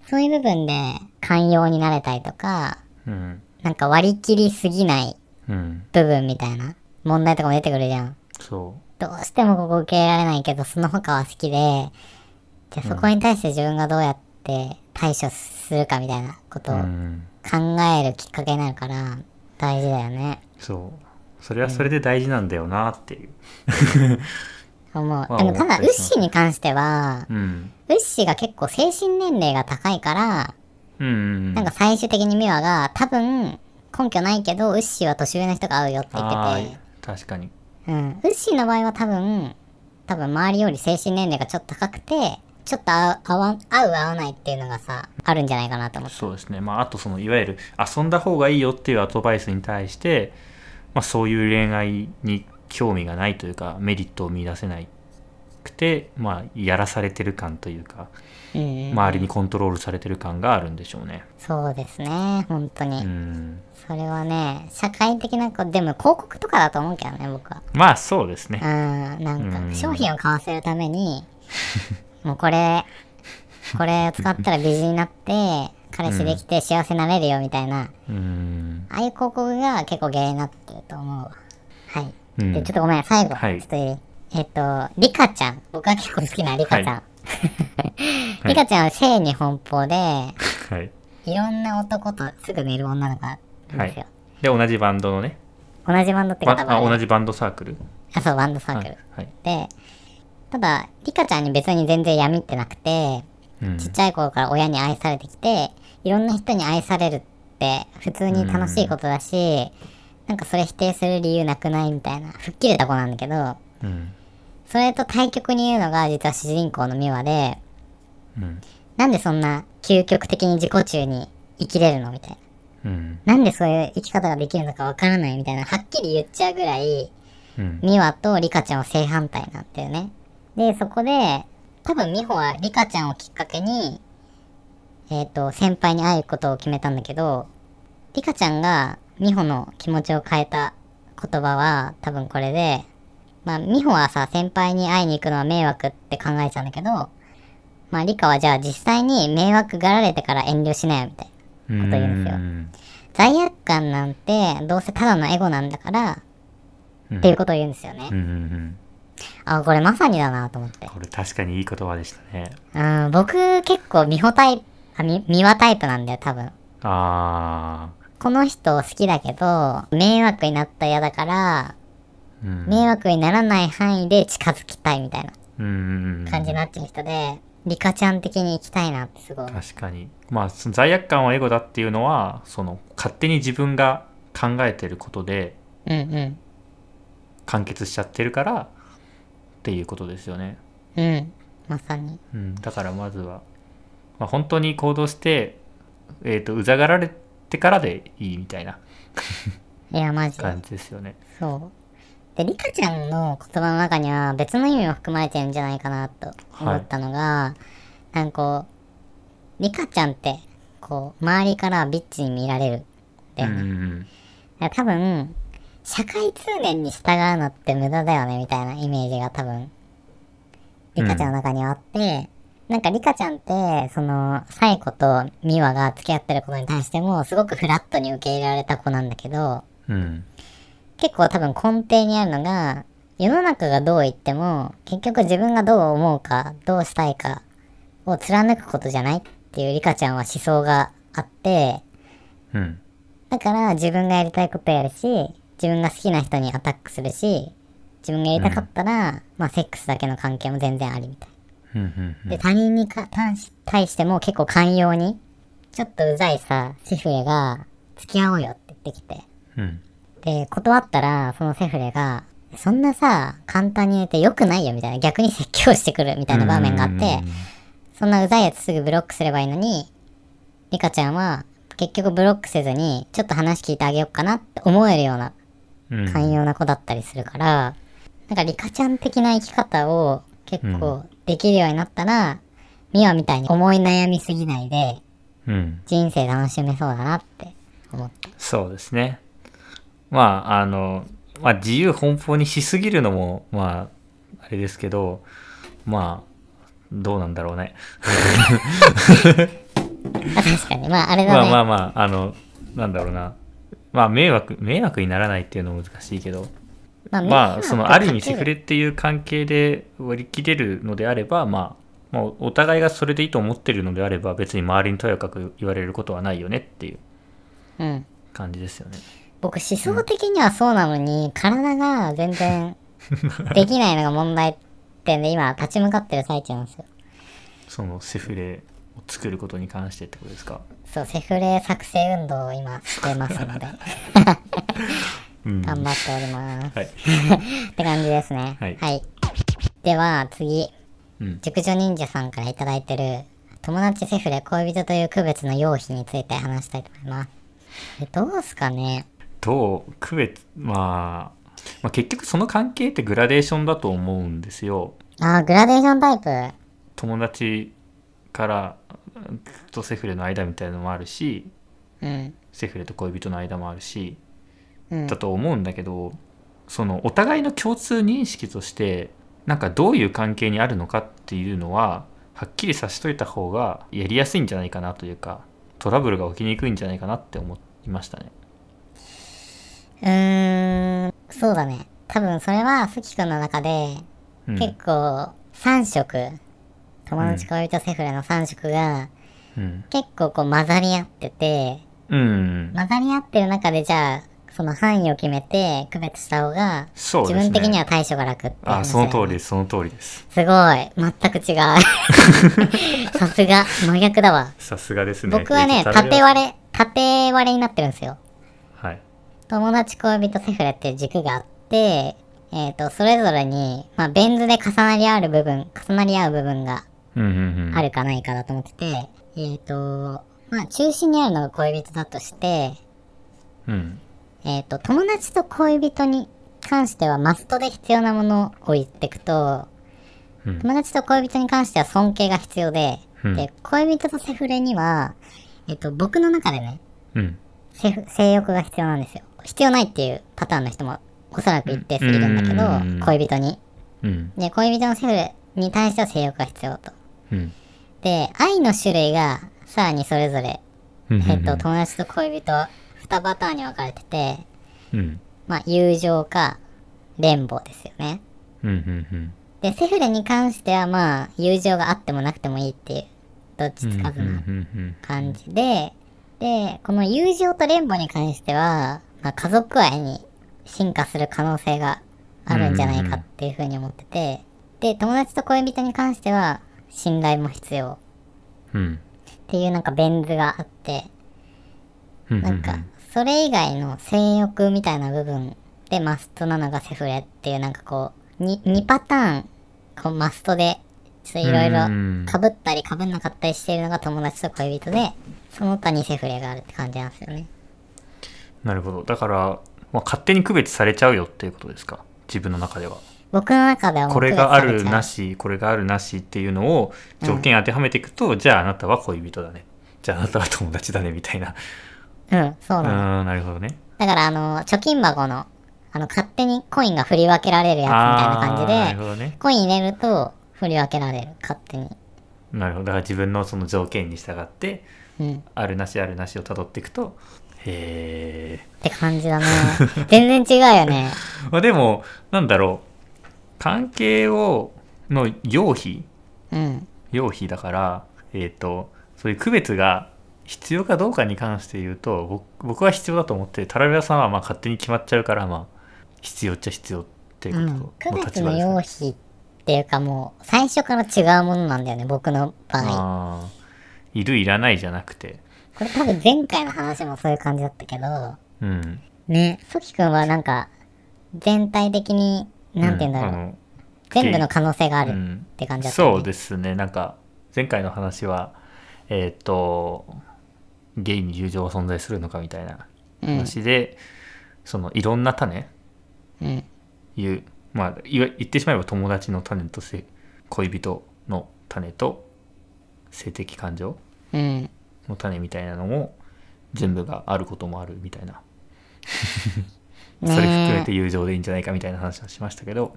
そういう部分で寛容になれたりとか、うん。なんか割り切りすぎないうん。部分みたいな問題とかも出てくるじゃん。そどうしてもここ受け入れられないけど、その他は好きで、じゃあそこに対して自分がどうやって対処するかみたいなことう、をうん、考えるきっかけになるから、大事だよね。そう。それはそれで大事なんだよなっていう。思う。まあでもただ、ウッシーに関しては、うん。ウッシーが結構精神年齢が高いから、うんうんなんか最終的にミワが多分根拠ないけど、ウッシーは年上の人が合うよって言あってて、ー確かにうん。ウッシーの場合は多分、多分周りより精神年齢がちょっと高くて、ちょっと合う合わん合う合わないっていうのがさ、あるんじゃないかなと思って。そうですねまああとそのいわゆる遊んだ方がいいよっていうアドバイスに対して、まあ、そういう恋愛に興味がないというかメリットを見出せないくてまあやらされてる感というか。周りにコントロールされてる感があるんでしょうねそうですね、本当に。うんそれはね、社会的なこ、でも広告とかだと思うけどね、僕は。まあそうですねうん、なんうんか、商品を買わせるために、もうこれ、これを使ったら美人になって、彼氏できて幸せになれるよみたいな、うんああいう広告が結構原因になってると思うわ。はい。うんで、ちょっとごめん、最後、はいちょっといいえっと、リカちゃん。僕が結構好きなリカちゃん。はリカちゃんは性に奔放で、はい。いろんな男とすぐ寝る女の子なんですよ。で同じバンドのね。同じバンドってば方が、あ同じバンドサークル。あ、そう、バンドサークル。はい、はい。で、ただ、リカちゃんに別に全然闇ってなくて、うん。ちっちゃい頃から親に愛されてきて、いろんな人に愛されるって普通に楽しいことだし、なんかそれ否定する理由なくないみたいな、吹っ切れた子なんだけど、うんそれと対極に言うのが実は主人公のミワで、うんなんでそんな究極的に自己中に生きれるのみたいな。うんなんでそういう生き方ができるのかわからないみたいな、はっきり言っちゃうぐらい、うんミワとリカちゃんは正反対なんだよね。で、そこで、多分ミホはリカちゃんをきっかけに、えっ、と、先輩に会うことを決めたんだけど、リカちゃんがミホの気持ちを変えた言葉は多分これで、まあ、ミホはさ、先輩に会いに行くのは迷惑って考えちゃうんだけど、まあ、リカはじゃあ実際に迷惑がられてから遠慮しなよみたいな。うんこと言うんですよ罪悪感なんてどうせただのエゴなんだから、うんっていうことを言うんですよね。うんうんうんあ、これまさにだなと思って。これ確かにいい言葉でしたねうん、僕結構ミホタイプ、あ、み、ミワタイプなんだよ、多分。あこの人好きだけど、迷惑になったら嫌だから、迷惑にならない範囲で近づきたいみたいな感じになっちゃう人で、リカちゃん的に行きたいなってすごい。確かにまあ罪悪感はエゴだっていうのはその勝手に自分が考えてることでうんうん。完結しちゃってるからっていうことですよね。うん。まさに。うん、だからまずは、まあ、本当に行動して、えー、とうざがられてからでいいみたいな いや、マジで。感じですよね。そう。で、リカちゃんの言葉の中には別の意味も含まれてるんじゃないかなと思ったのが、なんかこう、リカちゃんって、こう、周りからビッチに見られる。だうんよね。多分、社会通念に従うのって無駄だよね、みたいなイメージが多分、リカちゃんの中にはあって、なんかリカちゃんって、その、サイコとミワが付き合ってることに対しても、すごくフラットに受け入れられた子なんだけど、うん結構多分根底にあるのが、世の中がどう言っても、結局自分がどう思うか、どうしたいかを貫くことじゃないっていうリカちゃんは思想があって、うんだから自分がやりたいことやるし、自分が好きな人にアタックするし、自分がやりたかったら、まあセックスだけの関係も全然ありみたいうんうんな。で、他人にか対しても結構寛容に、ちょっとうざいさ、セフレが、付き合おうよって言ってきて。うんで、断ったら、そのセフレが、そんなさ、簡単に言えて良くないよみたいな、逆に説教してくるみたいな場面があって、そんなうざいやつすぐブロックすればいいのに、リカちゃんは、結局ブロックせずに、ちょっと話聞いてあげようかなって思えるような、うん寛容な子だったりするから、なんかリカちゃん的な生き方を結構できるようになったら、ミワみたいに思い悩みすぎないで、うん人生楽しめそうだなって思った。そうですね。まあ、あの、まあ、自由奔放にしすぎるのも、まあ、あれですけど、まあ、どうなんだろうね。あ確かに。まあ、あれだね。まあまあまあ、あの、なんだろうな。まあ、迷惑、迷惑にならないっていうのは難しいけど、ままあ、その、ある意味、セフレ。レっていう関係で割り切れるのであれば、まあ、まあ、お互いがそれでいいと思ってるのであれば、別に周りにとやかく言われることはないよねっていううん。感じですよね。僕思想的にはそうなのに、体が全然 できないのが問題ってんで今立ち向かってる最中なんですよ。そのセフレを作ることに関してってことですか？そう、セフレ作成運動を今してますので、うん。頑張っております。はい。って感じですね。はいでは次、うん。熟女忍者さんからいただいてる、友達セフレ恋人という区別の用費について話したいと思います。えどうすかね？どう区別、まあ、まあ、結局その関係ってグラデーションだと思うんですよ。あー、グラデーションタイプ。友達からとセフレの間みたいなのもあるし、うん。セフレと恋人の間もあるし、うんだ。と思うんだけど、そのお互いの共通認識として、なんかどういう関係にあるのかっていうのは、はっきりさしといた方がやりやすいんじゃないかなというか、トラブルが起きにくいんじゃないかなって思いましたね。うーん、そうだね。多分それは、スキ君の中で、うん。結構、3色、友達恋人セフレの3色が、うん。結構こう混ざり合ってて、うん。混ざり合ってる中でじゃあ、その範囲を決めて区別した方が、そうですね。自分的には対処が楽っていうあ、話その通りです、その通りです。すごい。全く違う。さすが。真逆だわ。さすがですね。僕はね、えっと食べ縦割れ、縦割れになってるんですよ。はい。友達恋人セフレっていう軸があって、えっ、と、それぞれに、まあ、ベン図で重なり合う部分、重なり合う部分が。あるかないかだと思ってて、えっ、と、まあ、中心にあるのが恋人だとして、うん。えっ、と、友達と恋人に関してはマストで必要なものを言っていくと、うん友達と恋人に関しては尊敬が必要で、うんで、恋人とセフレには、えっ、と、僕の中でね、うん。性欲が必要なんですよ。必要ないっていうパターンの人もおそらく一定数いるんだけど、うん恋人に。うん。で、恋人のセフレに対しては性欲が必要と。うん。で、愛の種類がさらにそれぞれ、うん。えっと、友達と恋人は2パターンに分かれてて、うん。まあ、友情か、連母ですよね。で、セフレに関してはまあ、友情があってもなくてもいいっていう、どっちつかずな。感じで、で、この友情と連母に関しては、まあ、家族愛に進化する可能性があるんじゃないかっていうふうに思ってて、で、友達と恋人に関しては、信頼も必要うん。っていうなんかベン図があって、うん。なんか、それ以外の性欲みたいな部分ってマストなのがセフレっていうなんかこう、2, 2パターン、こうマストで、ちょっといろいろうん被ったり被んなかったりしているのが友達と恋人で、その他にセフレがあるって感じなんですよね。なるほど。だから、まあ、勝手に区別されちゃうよっていうことですか？自分の中では。僕の中ではこれがあるなしこれがあるなしっていうのを条件当てはめていくと、じゃああなたは恋人だね。じゃああなたは友達だねみたいな。うん、そううなの。んなるほどね。だからあの、貯金箱の、あの、勝手にコインが振り分けられるやつみたいな感じで、ほどね。コイン入れると振り分けられる、勝手に。なるほど。だから自分のその条件に従ってうん。あるなしあるなしをたどっていくとへえって感じだね。全然違うよね。まあでもなんだろう関係をの用費うん。用費だからえっ、とそういう区別が必要かどうかに関して言うと僕僕は必要だと思ってタラベラさんはまあ勝手に決まっちゃうからまあ必要っちゃ必要っていううん。こと区別のですね用費っていうかもう、最初から違うものなんだよね、僕の場合。いるいらないじゃなくてこれ多分前回の話もそういう感じだったけど、うんね、ソキ君はなんか、全体的に、なんて言うんだろう。あの全部の可能性があるっうんて感じだったよね、そうですねなんか前回の話はえっ、とゲイに友情は存在するのかみたいな話で、そのいろんな種うん。いうまあ言ってしまえば友達の種とせ恋人の種と性的感情うん。の種みたいなのも全部があることもあるみたいなそれ含めねて友情でいいんじゃないかみたいな話はしましたけど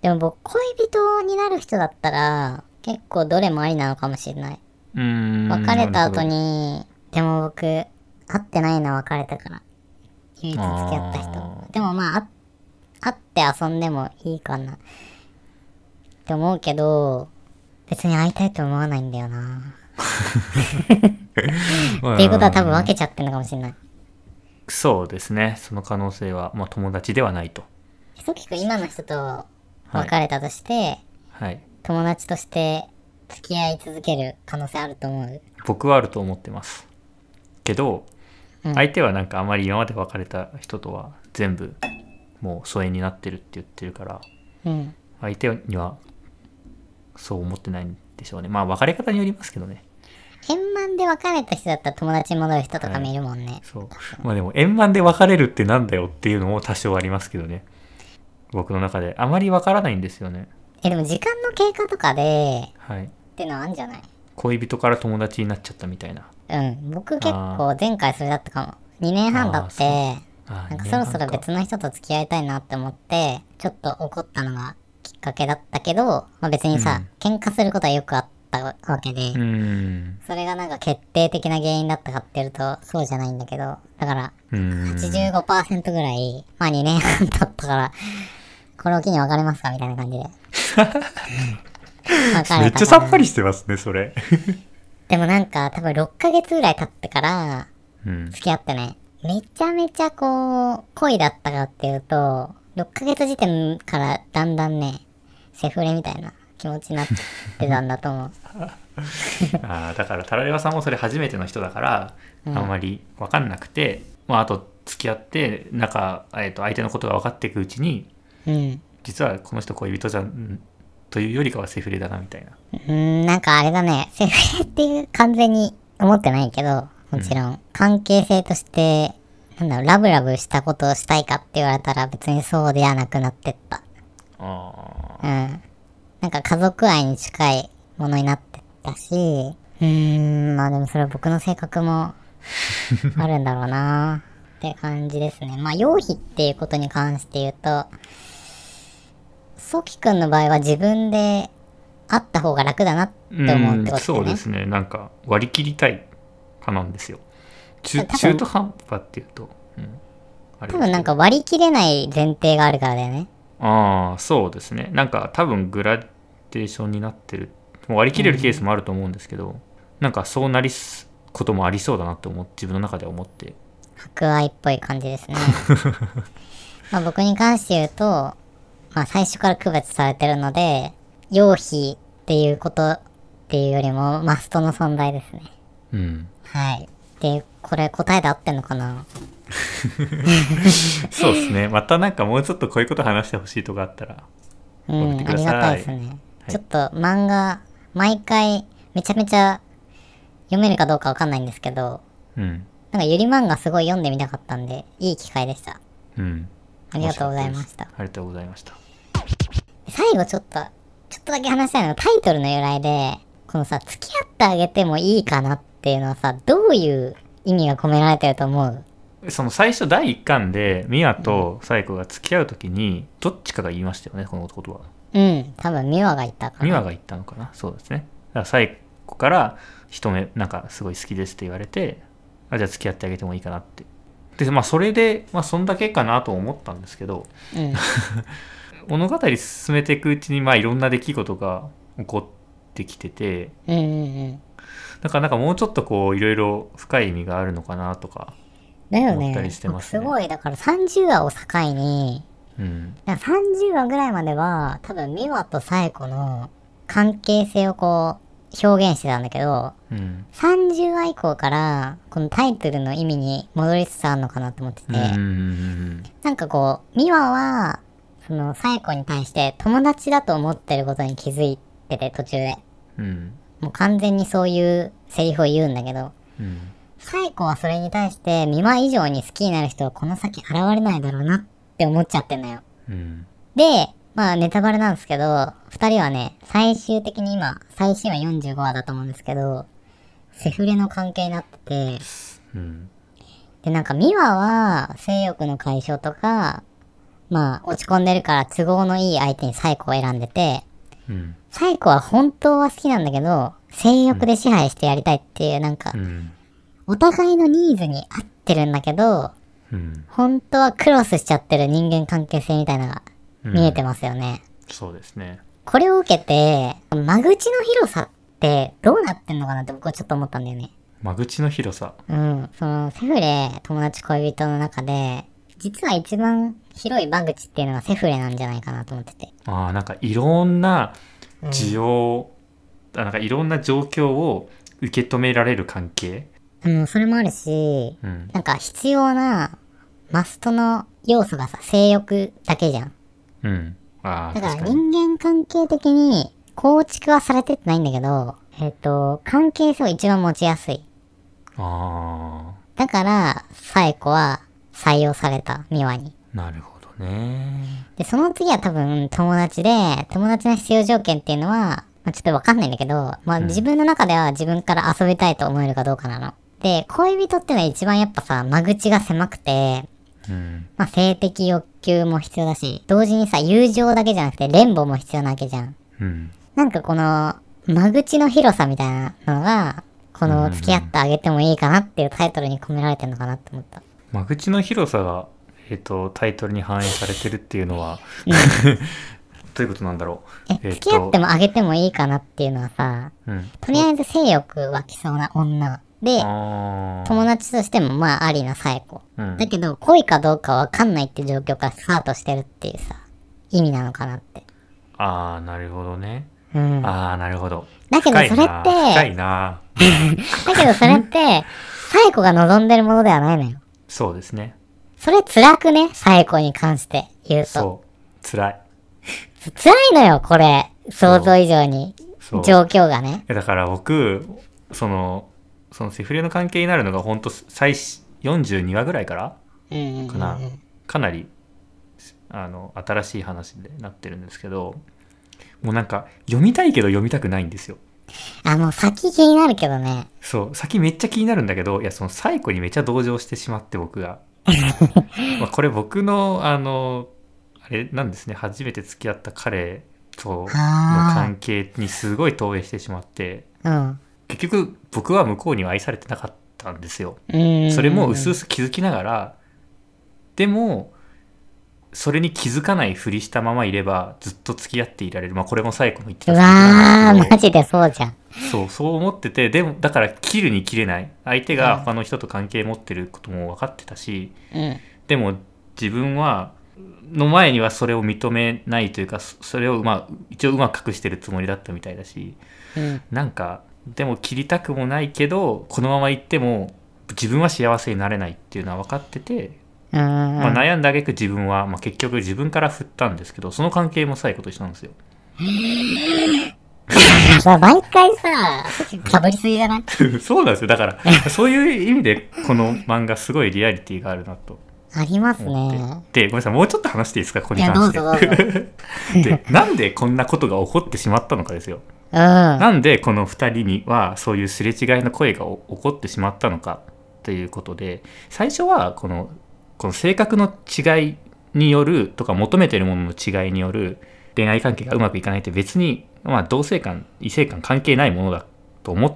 でも僕、恋人になる人だったら、結構どれもありなのかもしれない。うーん別れた後に、でも僕、会ってないの別れたから。唯一付き合ったあ人。でもまあ、あ会って遊んでもいいかな。って思うけど、別に会いたいと思わないんだよな。っていうことは多分分けちゃってるのかもしれない。そうですね。その可能性は、まあ、友達ではないと。ひそきくん今の人と別れたとして、はい。友達として付き合い続ける可能性あると思う？僕はあると思ってます。けど、うん。相手はなんかあまり今まで別れた人とは全部もう疎遠になってるって言ってるからうん。相手にはそう思ってないんでしょうね。まあ別れ方によりますけどね円満で別れた人だったら友達に戻る人とかもいるもんね。そう。まあでも円満で別れるってなんだよっていうのも多少ありますけどね。僕の中で。あまりわからないんですよね。え、でも時間の経過とかで、はい。ってのはあるんじゃない？恋人から友達になっちゃったみたいな。うん。僕結構前回それだったかも。2年半経って、あなんかそろそろ別別の人と付き合いたいなって思って、ちょっと怒ったのがきっかけだったけど、まあ別にさ、喧嘩することはよくあったわけで、それがなんか決定的な原因だったかっていうと、そうじゃないんだけど、だから、うーん85%ぐらい、まあ2年半経ったから、これを機に別れますかみたいな感じで。めっちゃさっぱりしてますねそれ。でもなんか多分6ヶ月ぐらい経ってからうん。付き合ってね、めちゃめちゃこう、恋だったかっていうと、6ヶ月時点からだんだんね、セフレみたいな気持ちになってたんだと思う。あーだからタラレバさんもそれ初めての人だから、あんまり分かんなくて、まあ、あと付き合って仲、えー、と相手のことが分かっていくうちにうん。実はこの人恋人じゃんというよりかはセフレだなみたいなうーん、なんかあれだね、セフレっていう完全に思ってないけど、もちろん、関係性として、なんだろう、ラブラブしたことをしたいかって言われたら別にそうではなくなってった。あうん。なんか家族愛に近いものになってったし、うーん、まあでもそれは僕の性格も あるんだろうなって感じですね。まあ用費っていうことに関して言うと、ソキ君の場合は自分であった方が楽だなってー思ううんってことだよね。そうですねなんか割り切りたい派なんですよ中途半端っていうと、うん、多分なんか割り切れない前提があるからだよね。ああそうですねなんか多分グラデーションになってるもう割り切れるケースもあると思うんですけど、なんかそうなりすこともありそうだなって思自分の中では思って博愛っぽい感じですね。まあ僕に関して言うと、まあ最初から区別されてるので、用費っていうことっていうよりもマストの存在ですね。うんはい。で、これ答えで合ってんのかな？そうですね。またなんかもうちょっとこういうこと話してほしいとかあったら。うん、ありがたいですね。い。ちょっと漫画、毎回めちゃめちゃ読めるかどうかわかんないんですけど、うん。なんかゆり漫画すごい読んでみたかったんで、いい機会でした。うん。ありがとうございました。ありがとうございました。最後ちょっと、ちょっとだけ話したいのがタイトルの由来で、このさ、付き合ってあげてもいいかなっていうのはさ、どういう意味が込められてると思う？その最初第1巻でミワとサイコが付き合う時にどっちかが言いましたよねこのことはうん、多分ミワが言ったから。ミワが言ったのかな？そうですねだからサイコから一目なんかすごい好きですって言われてあじゃあ付き合ってあげてもいいかなってでまあそれでまあそんだけかなと思ったんですけどうん。物語進めていくうちにまあいろんな出来事が起こってきててうんうんうん。だからなんかもうちょっとこういろいろ深い意味があるのかなとかだよね。思ったりして。僕ますね。すごい、だから30話を境に、うん。だから30話ぐらいまでは、多分ミワとサエコの関係性をこう、表現してたんだけど、うん。30話以降から、このタイトルの意味に戻りつつあるのかなと思ってて、うん。なんかこう、ミワは、その、サエコに対して友達だと思ってることに気づいてて、途中で。うんもう完全にそういうセリフを言うんだけど、うん。サイコはそれに対して、ミワ以上に好きになる人はこの先現れないだろうなって思っちゃってんのよ。うん。で、まあネタバレなんですけど、二人はね、最終的に今、最終話45話だと思うんですけど、セフレの関係になってて、うん。で、なんかミワは性欲の解消とか、まあ落ち込んでるから都合のいい相手にサイコを選んでて、うんサイコは本当は好きなんだけど、性欲で支配してやりたいっていう、なんかう、んお互いのニーズに合ってるんだけど、うん本当はクロスしちゃってる人間関係性みたいなのが見えてますよね。そうですねこれを受けて、間口の広さってどうなってんのかなって僕はちょっと思ったんだよね。間口の広さうん。その、セフレ友達恋人の中で、実は一番広い間口っていうのがセフレなんじゃないかなと思ってて。ああなんかいろんな需要、あなんかいろんな状況を受け止められる関係？うん、それもあるし、うんなんか必要なマストの要素がさ、性欲だけじゃん。うんああだから人間関係的に構築はされてってないんだけど、えっ、と、関係性を一番持ちやすい。あだから、サエコは採用された、ミワに。あなるほどねで、その次は多分友達で、友達の必要条件っていうのは、まあ、ちょっとわかんないんだけど、まあ自分の中では自分から遊びたいと思えるかどうかなの。で、恋人っていうのは一番やっぱさ、間口が狭くて、うんまあ性的欲求も必要だし、同時にさ、友情だけじゃなくて連母も必要なわけじゃん。うんなんかこの、間口の広さみたいなのが、この付き合ってあげてもいいかなっていうタイトルに込められてるのかなって思った。間口の広さが、えっとタイトルに反映されてるっていうのは どういうことなんだろう？え、付き合ってもあげてもいいかなっていうのはさ、うんとりあえず性欲湧きそうな女。で、友達としてもまあありなサイコ。うんだけど、恋かどうかわかんないって状況からスタートしてるっていうさ、意味なのかなって。ああなるほどねうん。だああなるほどけどそれって、深いな深いなけどそれって、サイコが望んでるものではないのよ。そうですねそれ辛くね？サイコに関して言うと。そう辛い辛いのよ、これ。想像以上に。状況がね。えだから僕そのそのセフレの関係になるのが本当最し42話ぐらいからかな、かなりあの新しい話でなってるんですけどもうなんか読みたいけど読みたくないんですよあ、もう先気になるけどね。そう先めっちゃ気になるんだけどいやその最後にめっちゃ同情してしまって僕がまあこれ僕のあのあれなんですね。初めて付き合った彼とのあ関係にすごい投影してしまって。うん。結局僕は向こうには愛されてなかったんですよ。うん。それも薄々気づきながら。でもそれに気づかないふりしたままいればずっと付き合っていられるまあこれも最後も言ってたうわー、マジでそうじゃん。そうそう思っててでもだから切るに切れない相手が他の人と関係持ってることも分かってたし、うん。でも自分はの前にはそれを認めないというかそそれをまあ一応うまく隠してるつもりだったみたいだしうん。なんかでも切りたくもないけどこのまま行っても自分は幸せになれないっていうのは分かってて。まあ、悩んだ挙句自分は、まあ、結局自分から振ったんですけどその関係も最後と一緒なんですよ。さ、毎回さ、かぶりすぎじゃな。い そうなんですよ。だからそういう意味でこの漫画すごいリアリティがあるなと。ありますね。でごめんなさい。もうちょっと話していいですか？ここに関して。でなんでこんなことが起こってしまったのかですよ。うん。なんでこの2人にはそういうすれ違いの声がお起こってしまったのかということで最初はこのこの性格の違いによるとか求めてるものの違いによる恋愛関係がうまくいかないって別に、まあ、同性間異性間関係ないものだと思っ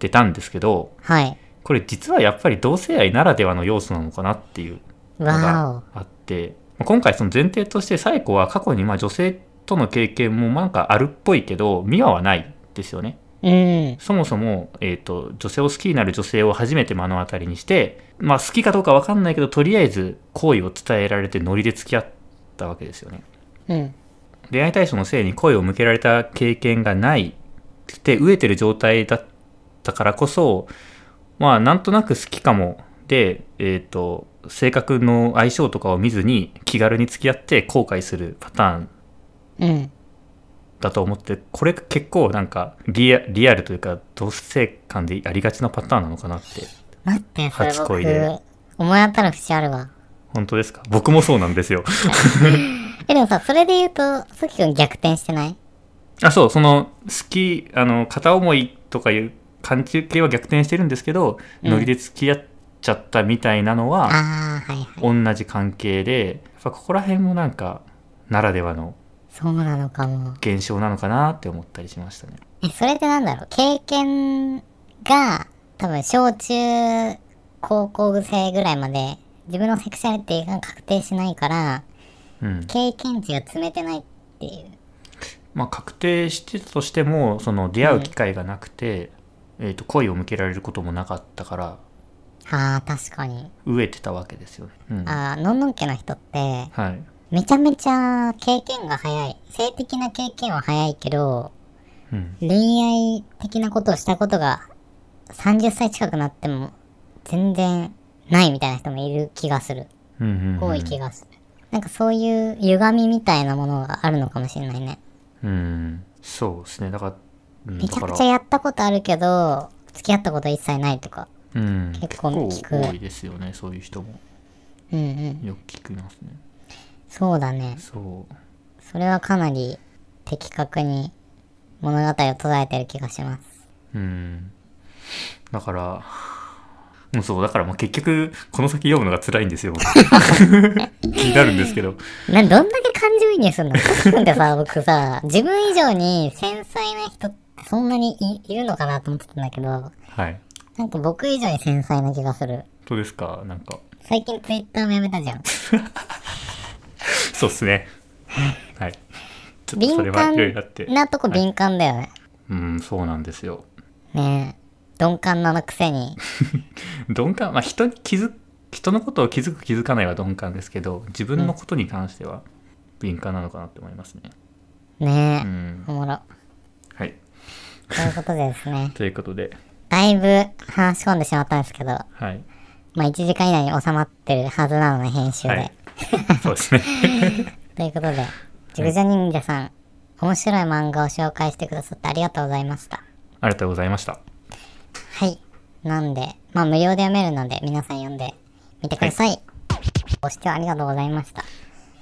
てたんですけどはい。これ実はやっぱり同性愛ならではの要素なのかなっていうのわがあってまあ今回その前提としてサイコは過去にまあ女性との経験もなんかあるっぽいけどミワはないですよね。そもそも、えー、と女性を好きになる女性を初めて目の当たりにして、まあ、好きかどうか分かんないけどとりあえず好意を伝えられてノリで付き合ったわけですよね。うん。恋愛対象の性に声を向けられた経験がないって飢えてる状態だったからこそまあなんとなく好きかもで、えー、と性格の相性とかを見ずに気軽に付き合って後悔するパターンうん。だと思ってこれ結構なんかリアリアルというか同性間でありがちなパターンなのかなって。待って、それ初恋で。僕、思い当たる節あるわ。本当ですか？僕もそうなんですよ。え、でもさ、それで言うと、さきくん逆転してない？あそうその好きあの片思いとかいう感じ系は逆転してるんですけど、うん。ノリで付き合っちゃったみたいなのはああ、はいはい。同じ関係でやっぱここら辺もなんかならではのそうなのかも。現象なのかなって思ったりしましたね。え、それってなんだろう？経験が、多分、小中、高校生ぐらいまで、自分のセクシャリティが確定しないから、うん。経験値が積めてないっていう。まあ確定してたとしてもその出会う機会がなくて、えー、と恋を向けられることもなかったからああ、確かに。飢えてたわけですよね、うん、ああ、のんのん家の人って、はいめちゃめちゃ経験が早い。性的な経験は早いけど、うん恋愛的なことをしたことが30歳近くなっても全然ないみたいな人もいる気がする。うんうんうん多い気がする。なんかそういう歪みみたいなものがあるのかもしれないね。うんそうですねだから、うん、めちゃくちゃやったことあるけど、付き合ったこと一切ないとか。うん、結構聞く多いですよねそういう人もうんうん。よく聞きますねそうだね。そう。それはかなり的確に物語を捉えてる気がします。うん。だからもうそうだからもう結局この先読むのが辛いんですよ 気になるんですけど。な、どんだけ感情移入するの？さっくんさ、僕さ、自分以上に繊細な人ってそんなにいいるのかなと思ってたんだけど、はい。なんか僕以上に繊細な気がする。どうですか？なんか。最近ツイッターもやめたじゃん。そうっすねはいちょっとそれ敏はいろいろあ感ってなとこ敏感だよね。うんそうなんですよねえ。鈍感なのくせに。鈍感まあ人に気づ人のことを気づく気づかないは鈍感ですけど自分のことに関しては敏感なのかなって思いますねねえ。うんおもろ。はいということでですね。ということでだいぶ話し込んでしまったんですけど、はいまあ1時間以内に収まってるはずなので、編集で。はい そうですね ということで、ジグジャ忍者さん、面白い漫画を紹介してくださってありがとうございました。ありがとうございましたはい。なんで、まあ無料で読めるので、皆さん読んでみてください。ご視聴ありがとうございました。あ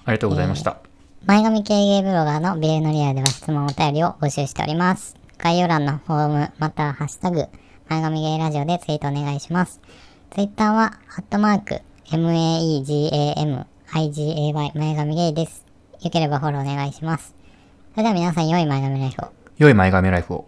りがとうございました、前髪系ゲーブロガーのビエルのリアルでは質問お便りを募集しております。概要欄のフォーム、またはハッシュタグ、前髪ゲーラジオでツイートお願いします。ツイッターは、アットマーク、MAEGAM、IGAY、前髪ゲイです。よければフォローお願いします。それでは皆さん、良い前髪ライフを。良い前髪ライフを